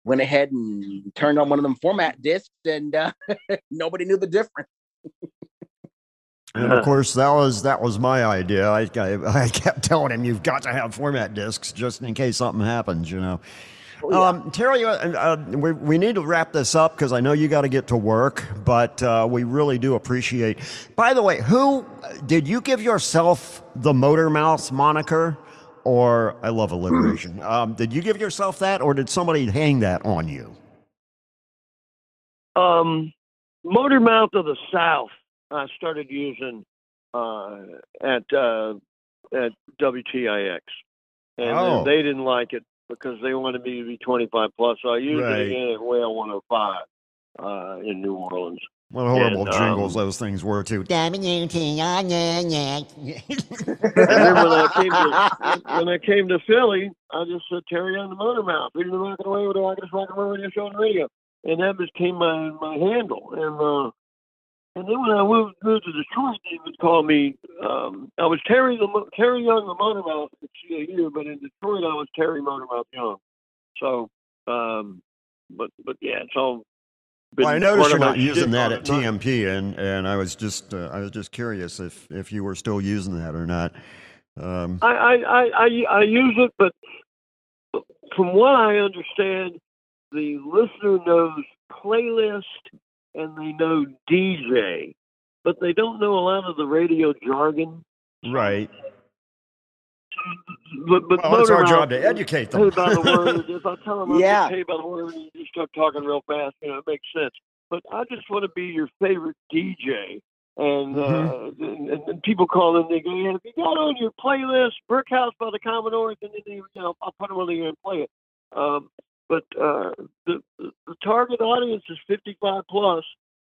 went ahead and turned on one of them format discs, and uh, <laughs> nobody knew the difference. And of <laughs> course, that was that was my idea. I, I, I kept telling him, "You've got to have format discs just in case something happens." You know. Um, Terry, uh, uh, we, we need to wrap this up because I know you got to get to work, but uh, we really do appreciate. By the way, who did you give yourself the Motor Mouth moniker, or I love <clears throat> alliteration? um, did you give yourself that, or did somebody hang that on you? Um, Motor Mouth of the South. I started using uh, at uh, at WTIX, and Oh. they didn't like it because they wanted me to be 25 plus. So I used Right. it again at Whale 105 uh, in New Orleans. What horrible And, um, jingles those things were too. <laughs> And then when I came to <laughs> when I came to Philly, I just said Terry on the motor mouth. We didn't rock away with the Rocket Rock and Roll Radio Show on the radio, and that became my my handle. And uh, and then when I moved, moved to Detroit, they would call me. Um, I was Terry the Terry Young the Motor Mouth at CAU, but in Detroit I was Terry Motor Mouth Young. So, um, but but yeah, it's all. Been Well, I noticed you're not using that at it, not- TMP, and, and I was just uh, I was just curious if, if you were still using that or not. Um, I, I, I, I, I use it, but from what I understand, the listener knows playlist and they know DJ, but they don't know a lot of the radio jargon. right. But, but Well, it's our job to educate them. Pay by the word. <laughs> If I tell them I'm Yeah. gonna pay by the word, you just start talking real fast, you know, it makes sense. But I just want to be your favorite DJ. And, uh, and, and, and people call in, they go, yeah, if you got on your playlist, Brick House by the Commodores, and then they, you know, I'll put them on there and play it. Um, but uh, the, the the target audience is 55 plus,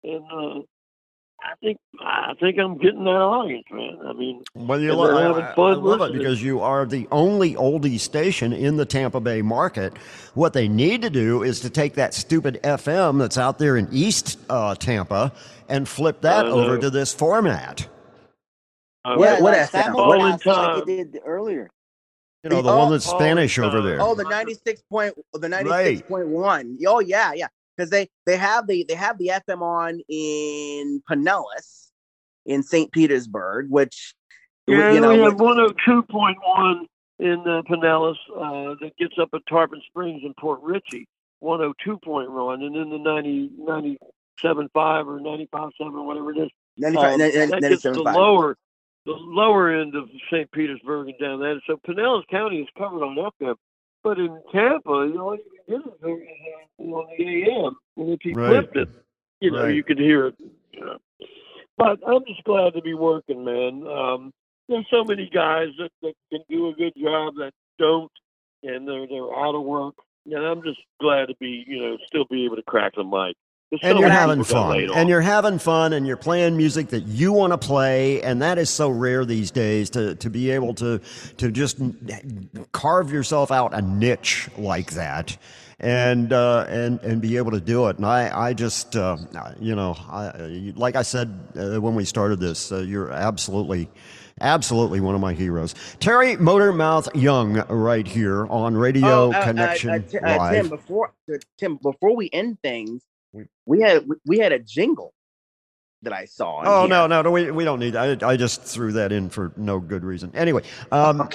and uh, I think I think I'm getting that audience, man. I mean, Well, you and lo- they're I, having I- I fun love it because you are the only oldie station in the Tampa Bay market. What they need to do is to take that stupid FM that's out there in East uh, Tampa and flip that over to this format. Uh, What- what like FM? simulcast All in like time. did earlier. You know, the Oh, one that's oh, Spanish over there. Oh, the ninety six point, the ninety six point one. Oh yeah, yeah. Because they they have the they have the FM on in Pinellas, in St. Petersburg, which Yeah, you know. we have 102.1 in uh, Pinellas uh, that gets up at Tarpon Springs and Port Richey, 102.1, and then the 90, 97.5 or 95.7 or whatever it is. 95 um, nin- nin- that gets the lower, the lower end of St. Petersburg and down there. So Pinellas County is covered on FM. But in Tampa, you know, all you can get is on the AM. And if you Right. flipped it, you know, Right. you could hear it. You know. But I'm just glad to be working, man. Um, there's so many guys that, that can do a good job that don't, and they're they're out of work. And I'm just glad to be, you know, still be able to crack the mic. And you're having fun and you're having fun and you're playing music that you want to play and that is so rare these days to, to be able to to just carve yourself out a niche like that and uh, and and be able to do it and I I just uh, you know I, like I said uh, when we started this uh, you're absolutely Absolutely one of my heroes. Terry Motormouth Young, right here on Radio Oh, uh, uh, Connection Ti- Live. Tim, before Tim, before we end things, we had we had a jingle. that I saw. Oh here. no, no, no, we, we don't need. I, I just threw that in for no good reason. Anyway, um,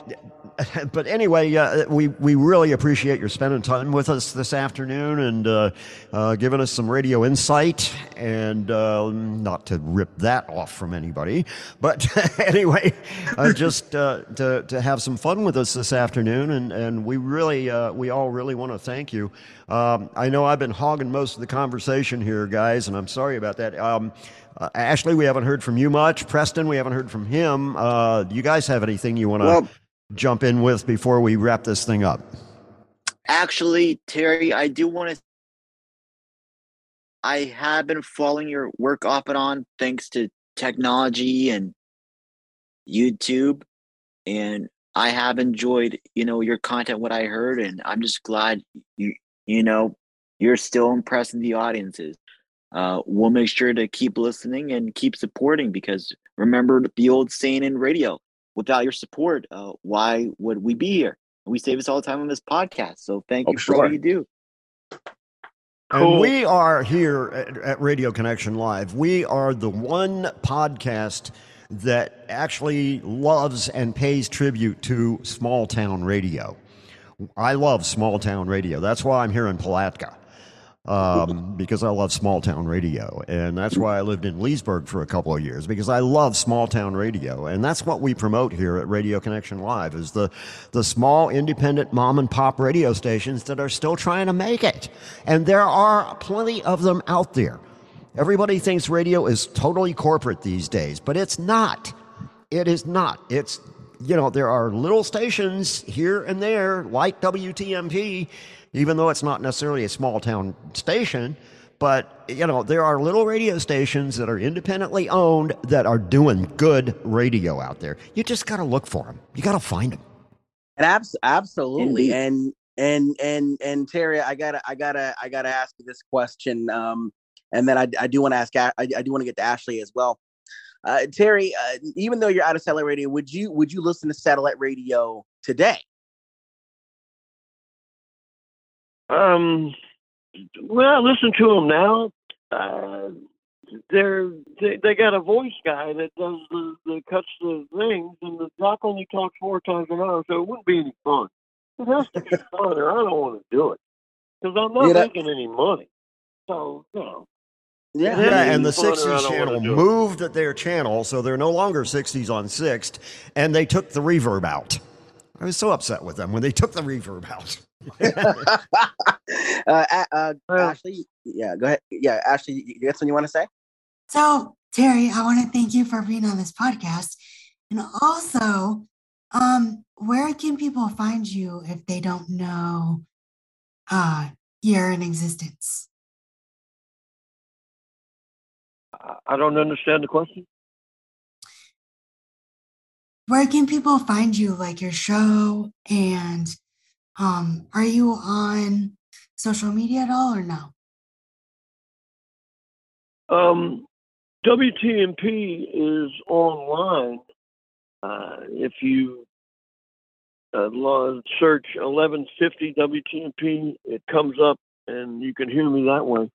<laughs> but anyway, uh, we we really appreciate your spending time with us this afternoon and uh, uh, giving us some radio insight. And uh, not to rip that off from anybody, but <laughs> anyway, uh, just uh, to to have some fun with us this afternoon. And and we really uh, we all really want to thank you. Um, I know I've been hogging most of the conversation here, guys, and I'm sorry about that. Um, uh, Ashley, we haven't heard from you much. Preston, we haven't heard from him. Uh, do you guys have anything you want to Well- jump in with before we wrap this thing up? Actually, Terry, I do want to. I have been following your work off and on thanks to technology and YouTube, and I have enjoyed, you know, your content. What I heard, and I'm just glad you, you know, you're still impressing the audiences. Uh, we'll make sure to keep listening and keep supporting because remember the old saying in radio: without your support, uh, why would we be here? We say this all the time on this podcast. So thank Oh, you for all you do. And we are here at, at Radio Connection Live. We are the one podcast that actually loves and pays tribute to small town radio. I love small town radio. That's why I'm here in Palatka. Um, because I love small town radio. And that's why I lived in Leesburg for a couple of years because I love small town radio. And that's what we promote here at Radio Connection Live is the, the small independent mom and pop radio stations that are still trying to make it. And there are plenty of them out there. Everybody thinks radio is totally corporate these days, but it's not. It is not. It's, you know, there are little stations here and there, like WTMP, even though it's not necessarily a small town station. But, you know, there are little radio stations that are independently owned that are doing good radio out there. You just got to look for them, you got to find them. And abs- absolutely. Indeed. And and and and Terry, I gotta I gotta I gotta ask you this question. Um, and then I, I do want to ask I do want to get to Ashley as well. Uh, Terry, uh, even though you're out of satellite radio, would you would you listen to satellite radio today? Um, well, listen to them now. Uh, they're they, they got a voice guy that does the, the cuts the things, and the doc only talks four times an hour, so it wouldn't be any fun. It has to be <laughs> fun, or I don't want to do it because I'm not Yeah, that- making any money. So you know, Yeah. Yeah, Yeah, and the it's fun, or I 60s channel do it. moved their channel, so they're no longer 60s on 6th, and they took the reverb out. I was so upset with them when they took the reverb out. Uh, A- uh, Ashley, yeah, go ahead. Yeah, Ashley, you got something you want to say? So, Terry, I want to thank you for being on this podcast. And also, um, where can people find you if they don't know uh, you're in existence? I- I don't understand the question. Where can people find you, like your show? And um, are you on social media at all or no? Um, WTMP is online. Uh, if you uh, search 1150 WTMP, it comes up and you can hear me that way.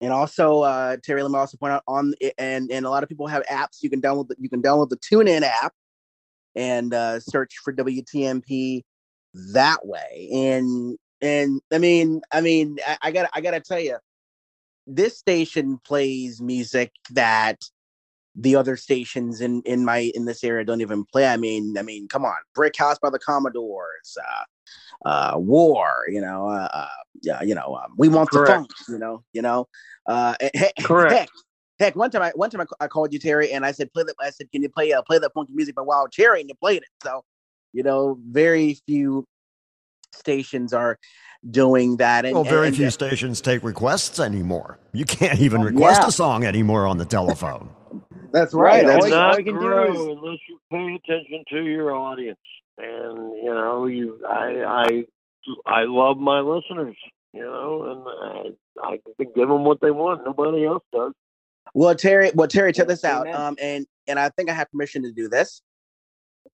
And also, uh, Terry, let me also point out on and and a lot of people have apps. You can download the, you can download the TuneIn app and uh, search for WTMP that way. And and I mean, I mean, I, I got I got to tell you, this station plays music that the other stations in in my in this area don't even play. I mean, I mean, come on, Brick House by the Commodores, uh, uh, War, you know, uh, uh, yeah, you know, um, we want Correct. the funk, you know, you know, uh, heck, <laughs> Correct. heck, heck, one time I one time I, I called you Terry and I said play that I said can you play uh, play that funky music by Wild Cherry and you played it. So, you know, very few stations are doing that. And, well, very and- few stations take requests anymore. You can't even request Yeah. a song anymore on the telephone. That's Right, right. all you- all not you can do is- unless you pay attention to your audience. And you know, you I I I love my listeners. You know, and I I can give them what they want. Nobody else does. Well, Terry, well, Terry, check this out. Um, and and I think I have permission to do this.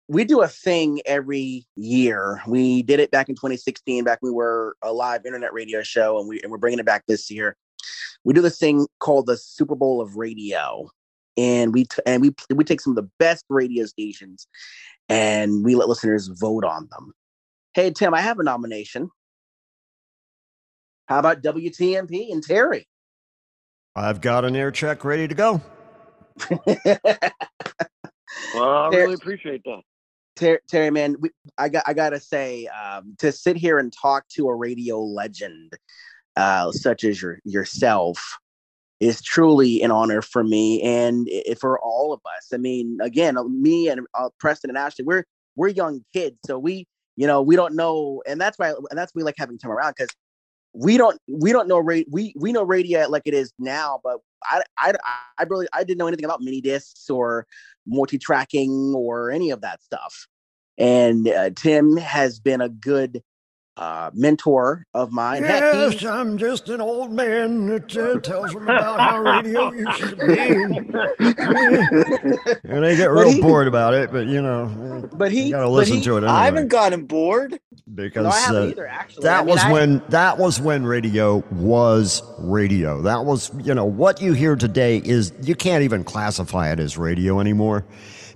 We do a thing every year. We did it back in 2016, back when we were a live internet radio show, and we and we're bringing it back this year. we do this thing called the Super Bowl of Radio, and we t- and we we take some of the best radio stations, and we let listeners vote on them. Hey Tim, I have a nomination. How about WTMP and Terry? I've got an air check ready to go. <laughs> Well, I There- really appreciate that. Terry, Terry man, we, I got I gotta say, um, to sit here and talk to a radio legend uh, such as your yourself is truly an honor for me and i- for all of us. I mean, again, uh, me and uh, Preston and Ashley, we're we're young kids, so we you know we don't know, and that's why and that's why we like having Tim around because we don't we don't know ra- we we know radio like it is now, but I I I really I didn't know anything about mini discs or multi tracking or any of that stuff. And uh, Tim has been a good uh, mentor of mine. Heck, he- Yes, I'm just an old man that uh, tells them about how radio used to be. <laughs> and they get real he- bored about it, but you know, but he you gotta listen to it anyway. I haven't gotten bored. because No, I uh, either, actually. that I mean, was I- when that was when radio was radio. That was you know what you hear today is you can't even classify it as radio anymore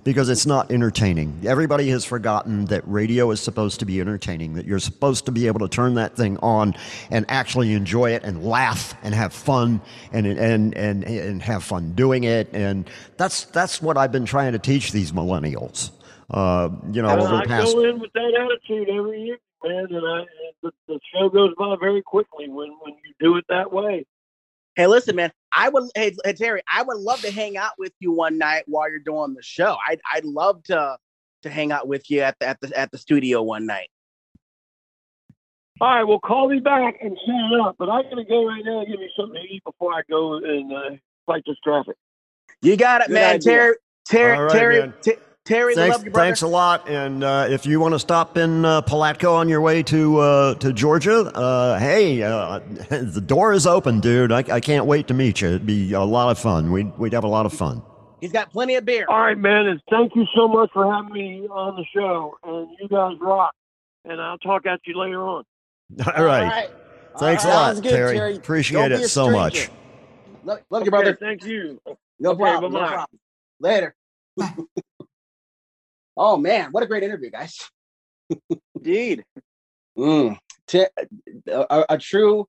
because it's not entertaining. Everybody has forgotten that radio is supposed to be entertaining. That you're supposed to be able to turn that thing on and actually enjoy it and laugh and have fun and and and and have fun doing it. And that's that's what I've been trying to teach these millennials. Uh, you know, And over I the past go in with that attitude every year, man, and I and the, the show goes by very quickly when when you do it that way. Hey, listen, man. I would, hey, hey, Terry, I would love to hang out with you one night while you're doing the show. I'd, I'd love to, to hang out with you at the, at the, at the studio one night. All right, well, call me back and set it up. But I gotta go right now and give me something to eat before I go and uh, fight this traffic. You got it, Good man. idea. Terry, Terry, All right, Terry, man. T- Terry, thanks, love you, thanks a lot. And uh, if you want to stop in uh, Palatka on your way to uh, to Georgia, uh, hey, uh, <laughs> the door is open, dude. I, I can't wait to meet you. It'd be a lot of fun. We'd we'd have a lot of fun. He's got plenty of beer. All right, man, and thank you so much for having me on the show. And you guys rock. And I'll talk at you later on. <laughs> All right. Thanks a lot, good, Terry. Terry. Appreciate Don't it so much. stranger. Love, love you, brother. Thank you. No Okay, problem. No bye-bye. problem. Later. <laughs> oh man, what a great interview, guys. <laughs> Indeed. Mm. Ti- a, a- a true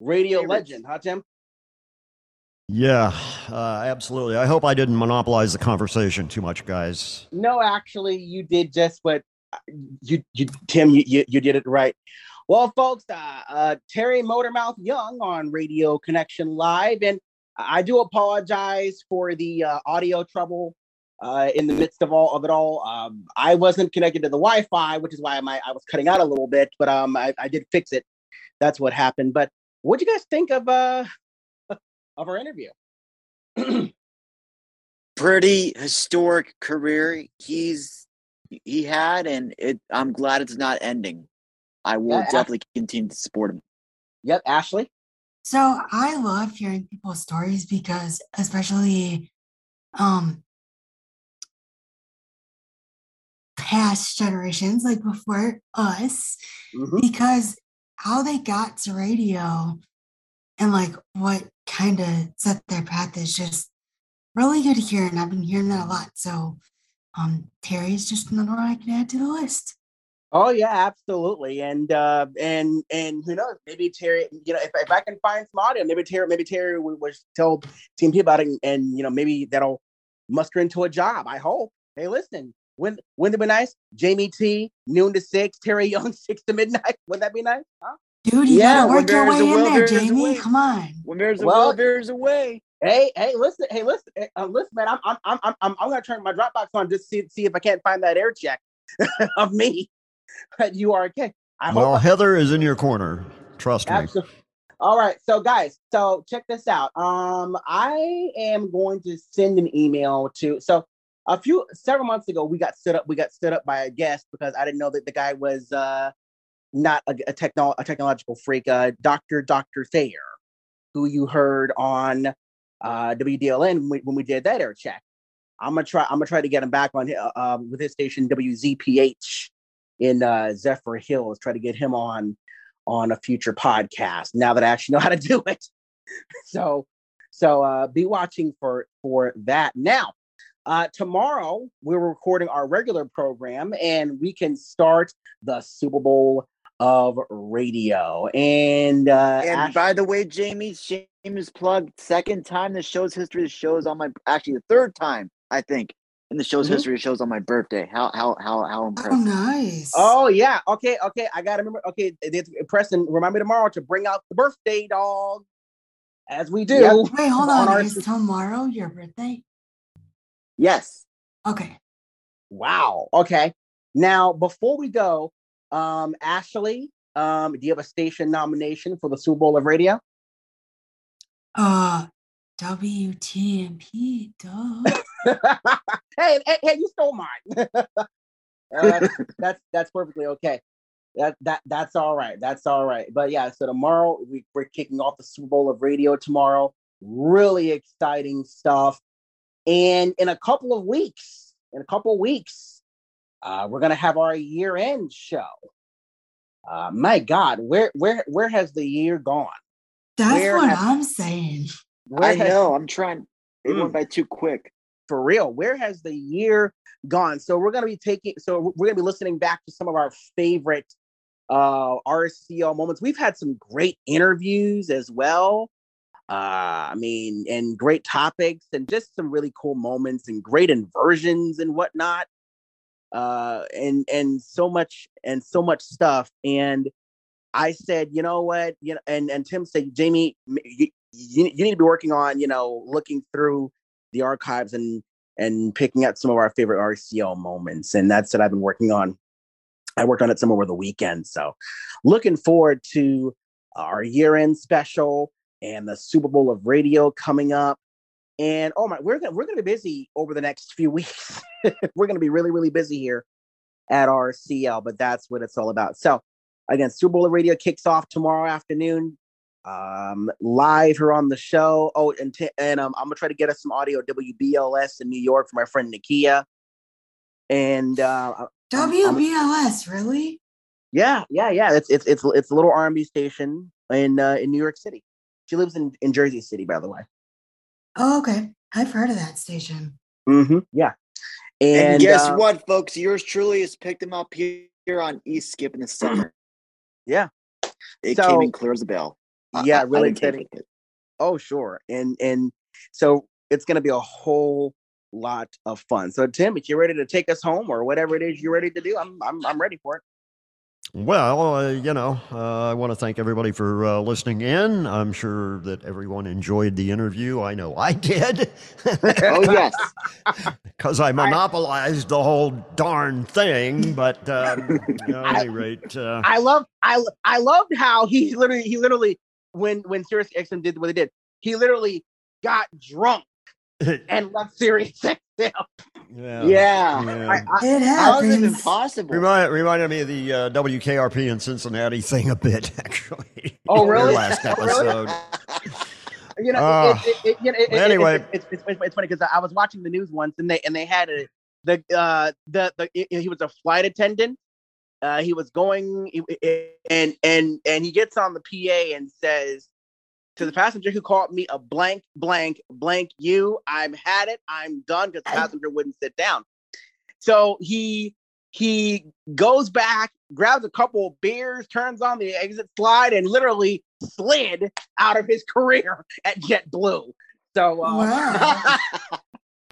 radio Favorites. legend, huh, Tim? Yeah, uh, absolutely. I hope I didn't monopolize the conversation too much, guys. No, actually, you did just what uh, you, you Tim, you, you, you did it right. Well, folks, uh, uh, Terry Motor Mouth Young on Radio Connection Live, and I do apologize for the uh, audio trouble uh, in the midst of all of it all. Um, I wasn't connected to the Wi-Fi, which is why my, I was cutting out a little bit, but um, I, I did fix it. That's what happened. But what do you guys think of uh, <laughs> of our interview? <clears throat> Pretty historic career he's he had, and it. I'm glad it's not ending. I will Yeah, ab- definitely continue to support him. Yep, Ashley. So I love hearing people's stories because, especially um, past generations, like before us, Mhm. because how they got to radio and like what kind of set their path is just really good to hear. And I've been hearing that a lot. So um, Terry is just another one I can add to the list. Oh yeah, absolutely. And uh and and who knows, maybe Terry, you know, if, if I can find some audio, maybe Terry, maybe Terry will, will tell Team about it and, and you know, maybe that'll muster into a job. I hope. Hey, listen, when wouldn't it be nice? Jamie T, noon to six, Terry Young, <laughs> six to midnight. Wouldn't that be nice? Huh? Dude, you Yeah, gotta work your way in will, there, there is Jamie. Come on. When there's a Well- will, there's a way. Hey, hey, listen, hey, listen, hey, uh, listen, man. I'm, I'm, I'm, I'm, I'm, I'm gonna turn my Dropbox on just see, see if I can't find that air check <laughs> of me But at URK. I Well, hope Heather is in your corner. Trust me. All right, so guys, so check this out. Um, I am going to send an email to so a few several months ago we got stood up we got stood up by a guest because I didn't know that the guy was uh not a, a techno a technological freak, uh Dr. Dr. Thayer, who you heard on uh WDLN when we, when we did that air check. I'm gonna try I'm gonna try to get him back on uh, um, with his station WZPH in uh Zephyrhills, try to get him on on a future podcast now that I actually know how to do it. <laughs> so so uh, be watching for for that. Now, uh, tomorrow we're recording our regular program, and we can start the Super Bowl of radio. And uh, And Ash- by the way, Jamie, shameless plug. Second time the show's history. The show's on my actually the third time I think in the show's Mhm. history. The show's on my birthday. How how how how impressive! Oh, nice. Oh yeah, okay, okay. I gotta remember. Okay, it's, Preston, remind me tomorrow to bring out the birthday dog, as we do. Yep. Wait, hold on on. our- Is tomorrow your birthday? Yes. Okay. Wow. Okay. Now, before we go, um, Ashley, um, do you have a station nomination for the Super Bowl of Radio? Uh, WTMP, duh. <laughs> hey, hey, hey, you stole mine. <laughs> Uh, that's that's perfectly okay. That that that's all right. That's all right. But yeah, so tomorrow we, we're kicking off the Super Bowl of Radio tomorrow. Really exciting stuff. And in a couple of weeks, in a couple of weeks, uh, we're gonna have our year-end show. Uh, my God, where where where has the year gone? That's Where what has- I'm saying. Where I has- know. I'm trying. It Mm. went by too quick. for real where has the year gone so we're going to be taking so we're going to be listening back to some of our favorite uh rcl moments we've had some great interviews as well uh i mean and great topics and just some really cool moments and great inversions and whatnot uh and and so much and so much stuff and i said you know what you know and and tim said jamie you, you, need to be working on you know looking through the archives and and picking out some of our favorite RCL moments. And that's what I've been working on. I worked on it some over the weekend. So looking forward to our year-end special and the Super Bowl of radio coming up. And oh my, we're gonna we're gonna be busy over the next few <laughs> weeks. we're gonna be really, really busy here at RCL, but that's what it's all about. So again, Super Bowl of radio kicks off tomorrow afternoon um live here on the show oh and t- and um, i'm gonna try to get us some audio wbls in new york from my friend nikia and uh I'm- I'm- WBLS, really? yeah yeah yeah it's it's it's, it's a little r&b station in uh in new york city she lives in in jersey city by the way Oh, okay. I've heard of that station. mm-hmm yeah And, and, guess uh, what, folks? Yours truly has picked him up here, here on E-skip in the <clears throat> summer. yeah It So- came in clear as a bell. Yeah I- I really didn't exciting oh sure and and so it's gonna be a whole lot of fun so tim if you're ready to take us home or whatever it is you're ready to do i'm i'm, I'm ready for it Well, uh, you know, uh, I want to thank everybody for uh, listening in. I'm sure that everyone enjoyed the interview. I know I did. Oh yes. <laughs> Because I monopolized the whole darn thing. But <laughs> um, at any rate, uh, I love I I loved how he literally he literally when when Sirius XM did what they did, he literally got drunk <laughs> and left Sirius XM. Yeah. Yeah. yeah. I, I, It How is it happens. impossible? Remind, reminded me of the uh, WKRP in Cincinnati thing a bit, <laughs> actually. Oh, Their really? last <laughs> episode. you know, it, it, it, you know, it, it- it- Anyway. it's, it's, it's, it's funny because I was watching the news once and they and they had a the uh the the he was a flight attendant. Uh, he was going and and and he gets on the PA and says to the passenger who called me a blank blank blank you. I'm had it. I'm done because the passenger wouldn't sit down. So he he goes back, grabs a couple of beers, turns on the exit slide, and literally slid out of his <laughs> career at JetBlue. So uh, Wow. <laughs>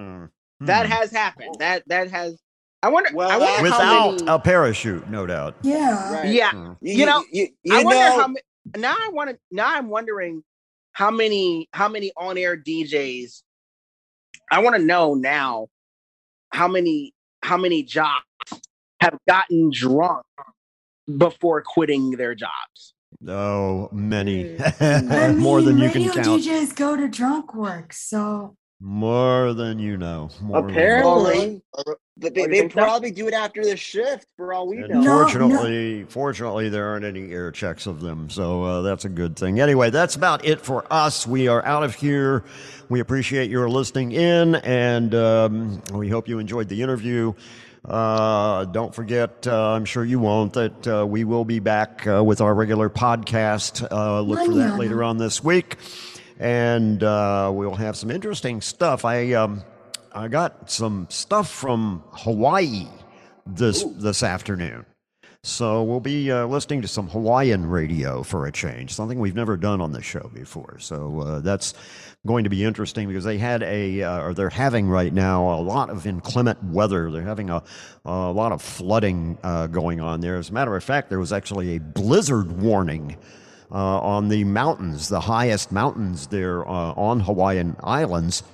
Mm. that Hmm. has happened. That that has. I wonder. Well, I wonder how Without many, a parachute, no doubt. Yeah. Right. Yeah, Hmm. you know, you, you I wonder know, how. ma- Now I want to. Now I'm wondering how many how many on air DJs. I want to know now how many how many jobs have gotten drunk before quitting their jobs. Oh, many. <laughs> I More than mean, you can radio count. DJs go to drunk work, so More than you know. More than you know. apparently, but they, they think so? probably do it after the shift for all we And know. No, fortunately, fortunately, there aren't any air checks of them, so uh, that's a good thing. Anyway, that's about it for us. We are out of here. We appreciate your listening in, and um, we hope you enjoyed the interview. Uh, don't forget, uh, I'm sure you won't, that uh, we will be back uh, with our regular podcast. Uh, look for that later on this week. and uh, we'll have some interesting stuff. I um, I got some stuff from Hawaii this this afternoon. So we'll be uh, listening to some Hawaiian radio for a change, something we've never done on the show before. So uh, that's going to be interesting because they had a, uh, or they're having right now a lot of inclement weather. They're having a, a lot of flooding uh, going on there. As a matter of fact, there was actually a blizzard warning. Uh, on the mountains, the highest mountains there uh, on Hawaiian Islands,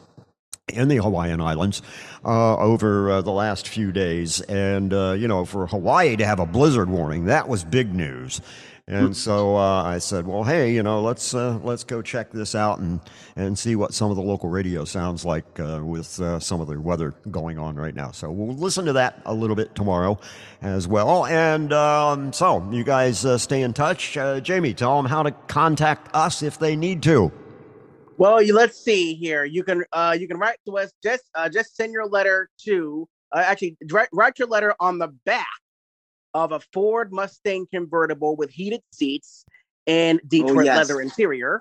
in the Hawaiian Islands uh, over uh, the last few days. And, uh, you know, for Hawaii to have a blizzard warning, that was big news. And so uh, I said, well, hey, you know, let's uh, let's go check this out and, and see what some of the local radio sounds like uh, with some of the weather going on right now. So we'll listen to that a little bit tomorrow as well. And um, so you guys stay in touch. Jamie, tell them how to contact us if they need to. Well, you, let's see here. You can uh, you can write to us. Just uh, just send your letter to uh, actually write, write your letter on the back of a Ford Mustang convertible with heated seats and Detroit yes. leather interior,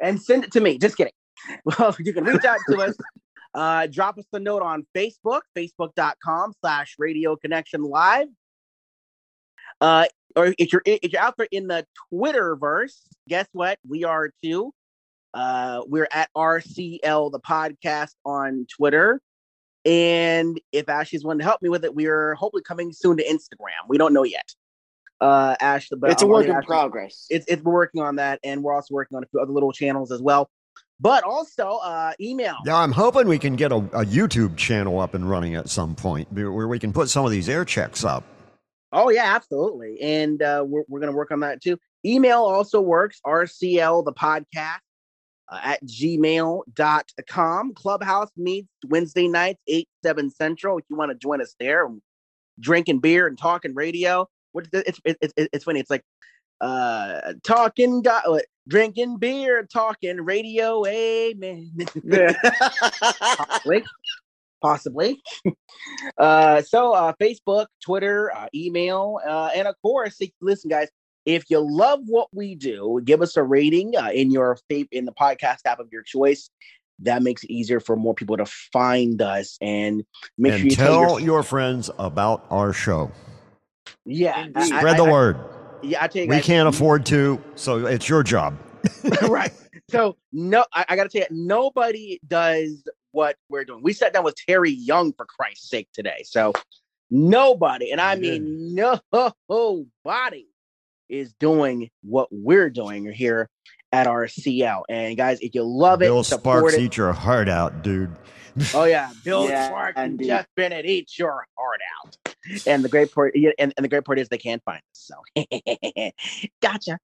and send it to me. Just kidding. <laughs> Well, you can reach out to us. <laughs> Uh, drop us a note on Facebook, facebook.com slash radio connection live. Uh, or if you're if you're out there in the Twitterverse, guess what? We are too. Uh, we're at RCL the podcast on Twitter. And if Ashley's wanting to help me with it, we are hopefully coming soon to Instagram. We don't know yet. Uh, Ashley, but It's a I'm work in Ashley- progress. It's, it's we're working on that, and we're also working on a few other little channels as well. But also, uh, email. Yeah, I'm hoping we can get a, a YouTube channel up and running at some point where we can put some of these air checks up. Oh yeah, absolutely. And uh, we're we're gonna work on that too. Email also works. RCL the podcast uh, at gmail.com. Clubhouse meets Wednesday nights, 8, 7 central. If you want to join us there, drinking beer and talking radio. What it's it's it's, funny. It's like uh talking got what drinking beer, talking radio, amen. Possibly. Possibly. uh, so uh, Facebook, Twitter, uh, email, uh, and of course, listen, guys. If you love what we do, give us a rating uh, in your fav- in the podcast app of your choice. That makes it easier for more people to find us and make and sure you tell tell your your friends about our show. yeah. I- Spread I- the I- word. Yeah, I tell you, We can't afford to, so it's your job. <laughs> right. So no, I, I got to tell you, nobody does what we're doing. We sat down with Terry Young for Christ's sake today. So nobody, and I mean nobody, is doing what we're doing here at RCL. And guys, if you love Bill it, support Sparks, it. eat your heart out, dude. <laughs> Oh yeah, Bill Yeah, Sparks and indeed. Jeff Bennett eat your heart out. And the great part, and, and the great part is they can't find us. So, <laughs> gotcha.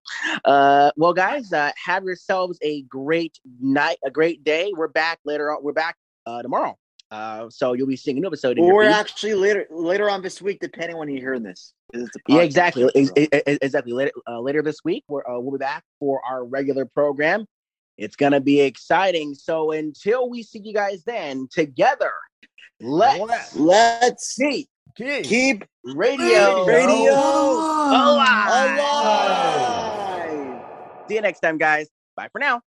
Uh, well, guys, uh, have yourselves a great night, a great day. We're back later on. We're back uh, tomorrow. Uh, so you'll be seeing a new episode. In your Or actually later later on this week, depending when you're hearing this. 'Cause it's a Yeah, exactly. Exactly. Later, uh, later this week, we're, uh, we'll be back for our regular program. It's going to be exciting. So until we see you guys then, together, let's Let's keep, keep radio, radio alive. alive. See you next time, guys. Bye for now.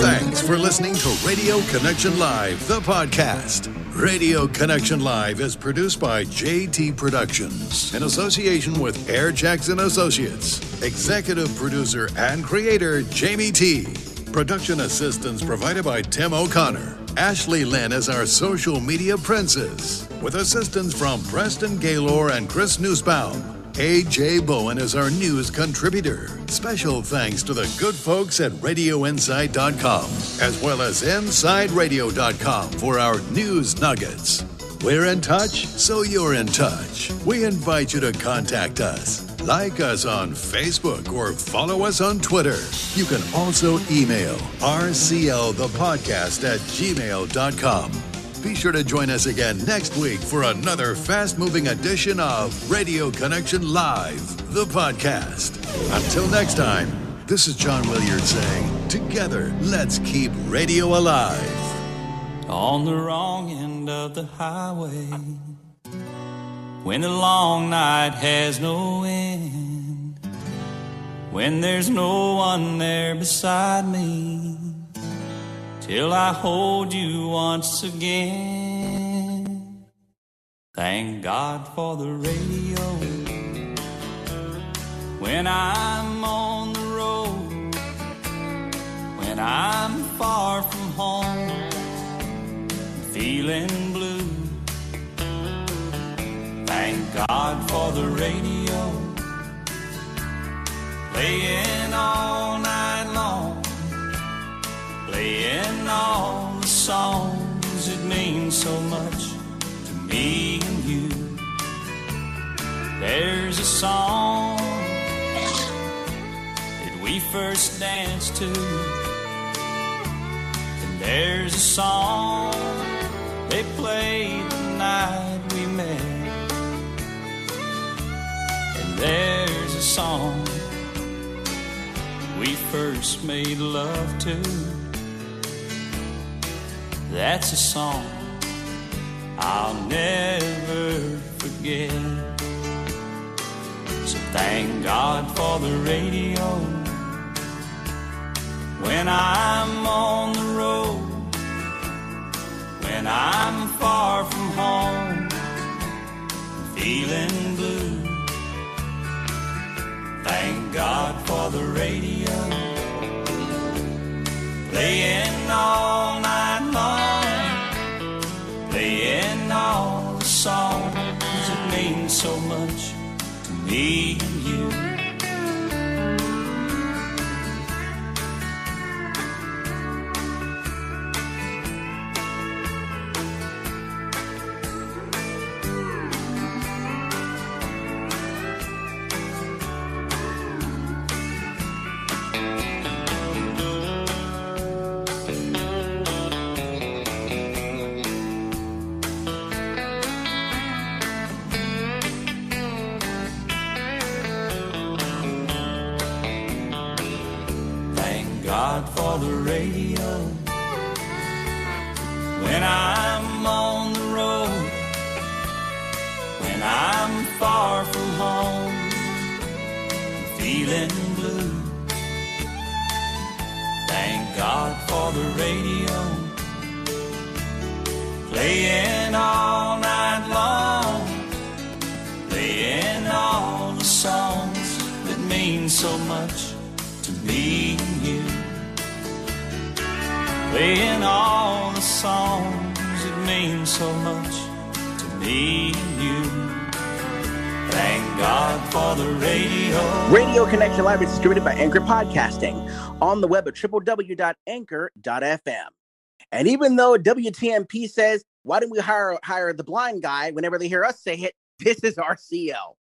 Thanks for listening to Radio Connection Live, the podcast. Radio Connection Live is produced by JT Productions in association with Air Jackson Associates. Executive producer and creator Jamie T. Production assistance provided by Tim O'Connor. Ashley Lynn is our social media princess, with assistance from Preston Gaylor and Chris Newsbaum. AJ Bowen is our news contributor. Special thanks to the good folks at RadioInside.com, as well as InsideRadio.com for our news nuggets. We're in touch, so you're in touch. We invite you to contact us. Like us on Facebook or follow us on Twitter. You can also email rclthepodcast at gmail.com. Be sure to join us again next week for another fast moving edition of Radio Connection Live, the podcast. Until next time, this is John Williard saying, Together, let's keep radio alive. on the wrong end of the highway when the long night has no end when there's no one there beside me till I hold you once again. Thank God for the radio when I'm on the road, when I'm far from home, feeling blue. Thank God for the radio playing all night long, playing all the songs that mean so much to me and you. There's a song that we first danced to, and there's a song they played the night we met, and there's a song we first made love to. That's a song I'll never forget. So thank God for the radio when I'm on the road, when I'm far from home, feeling blue. Thank God for the radio playing all night long, playing all the songs that mean so much to me and you. Podcasting on the web at www.anchor.fm. And even though WTMP says, why don't we hire hire the blind guy whenever they hear us say it, <laughs> this is RCL.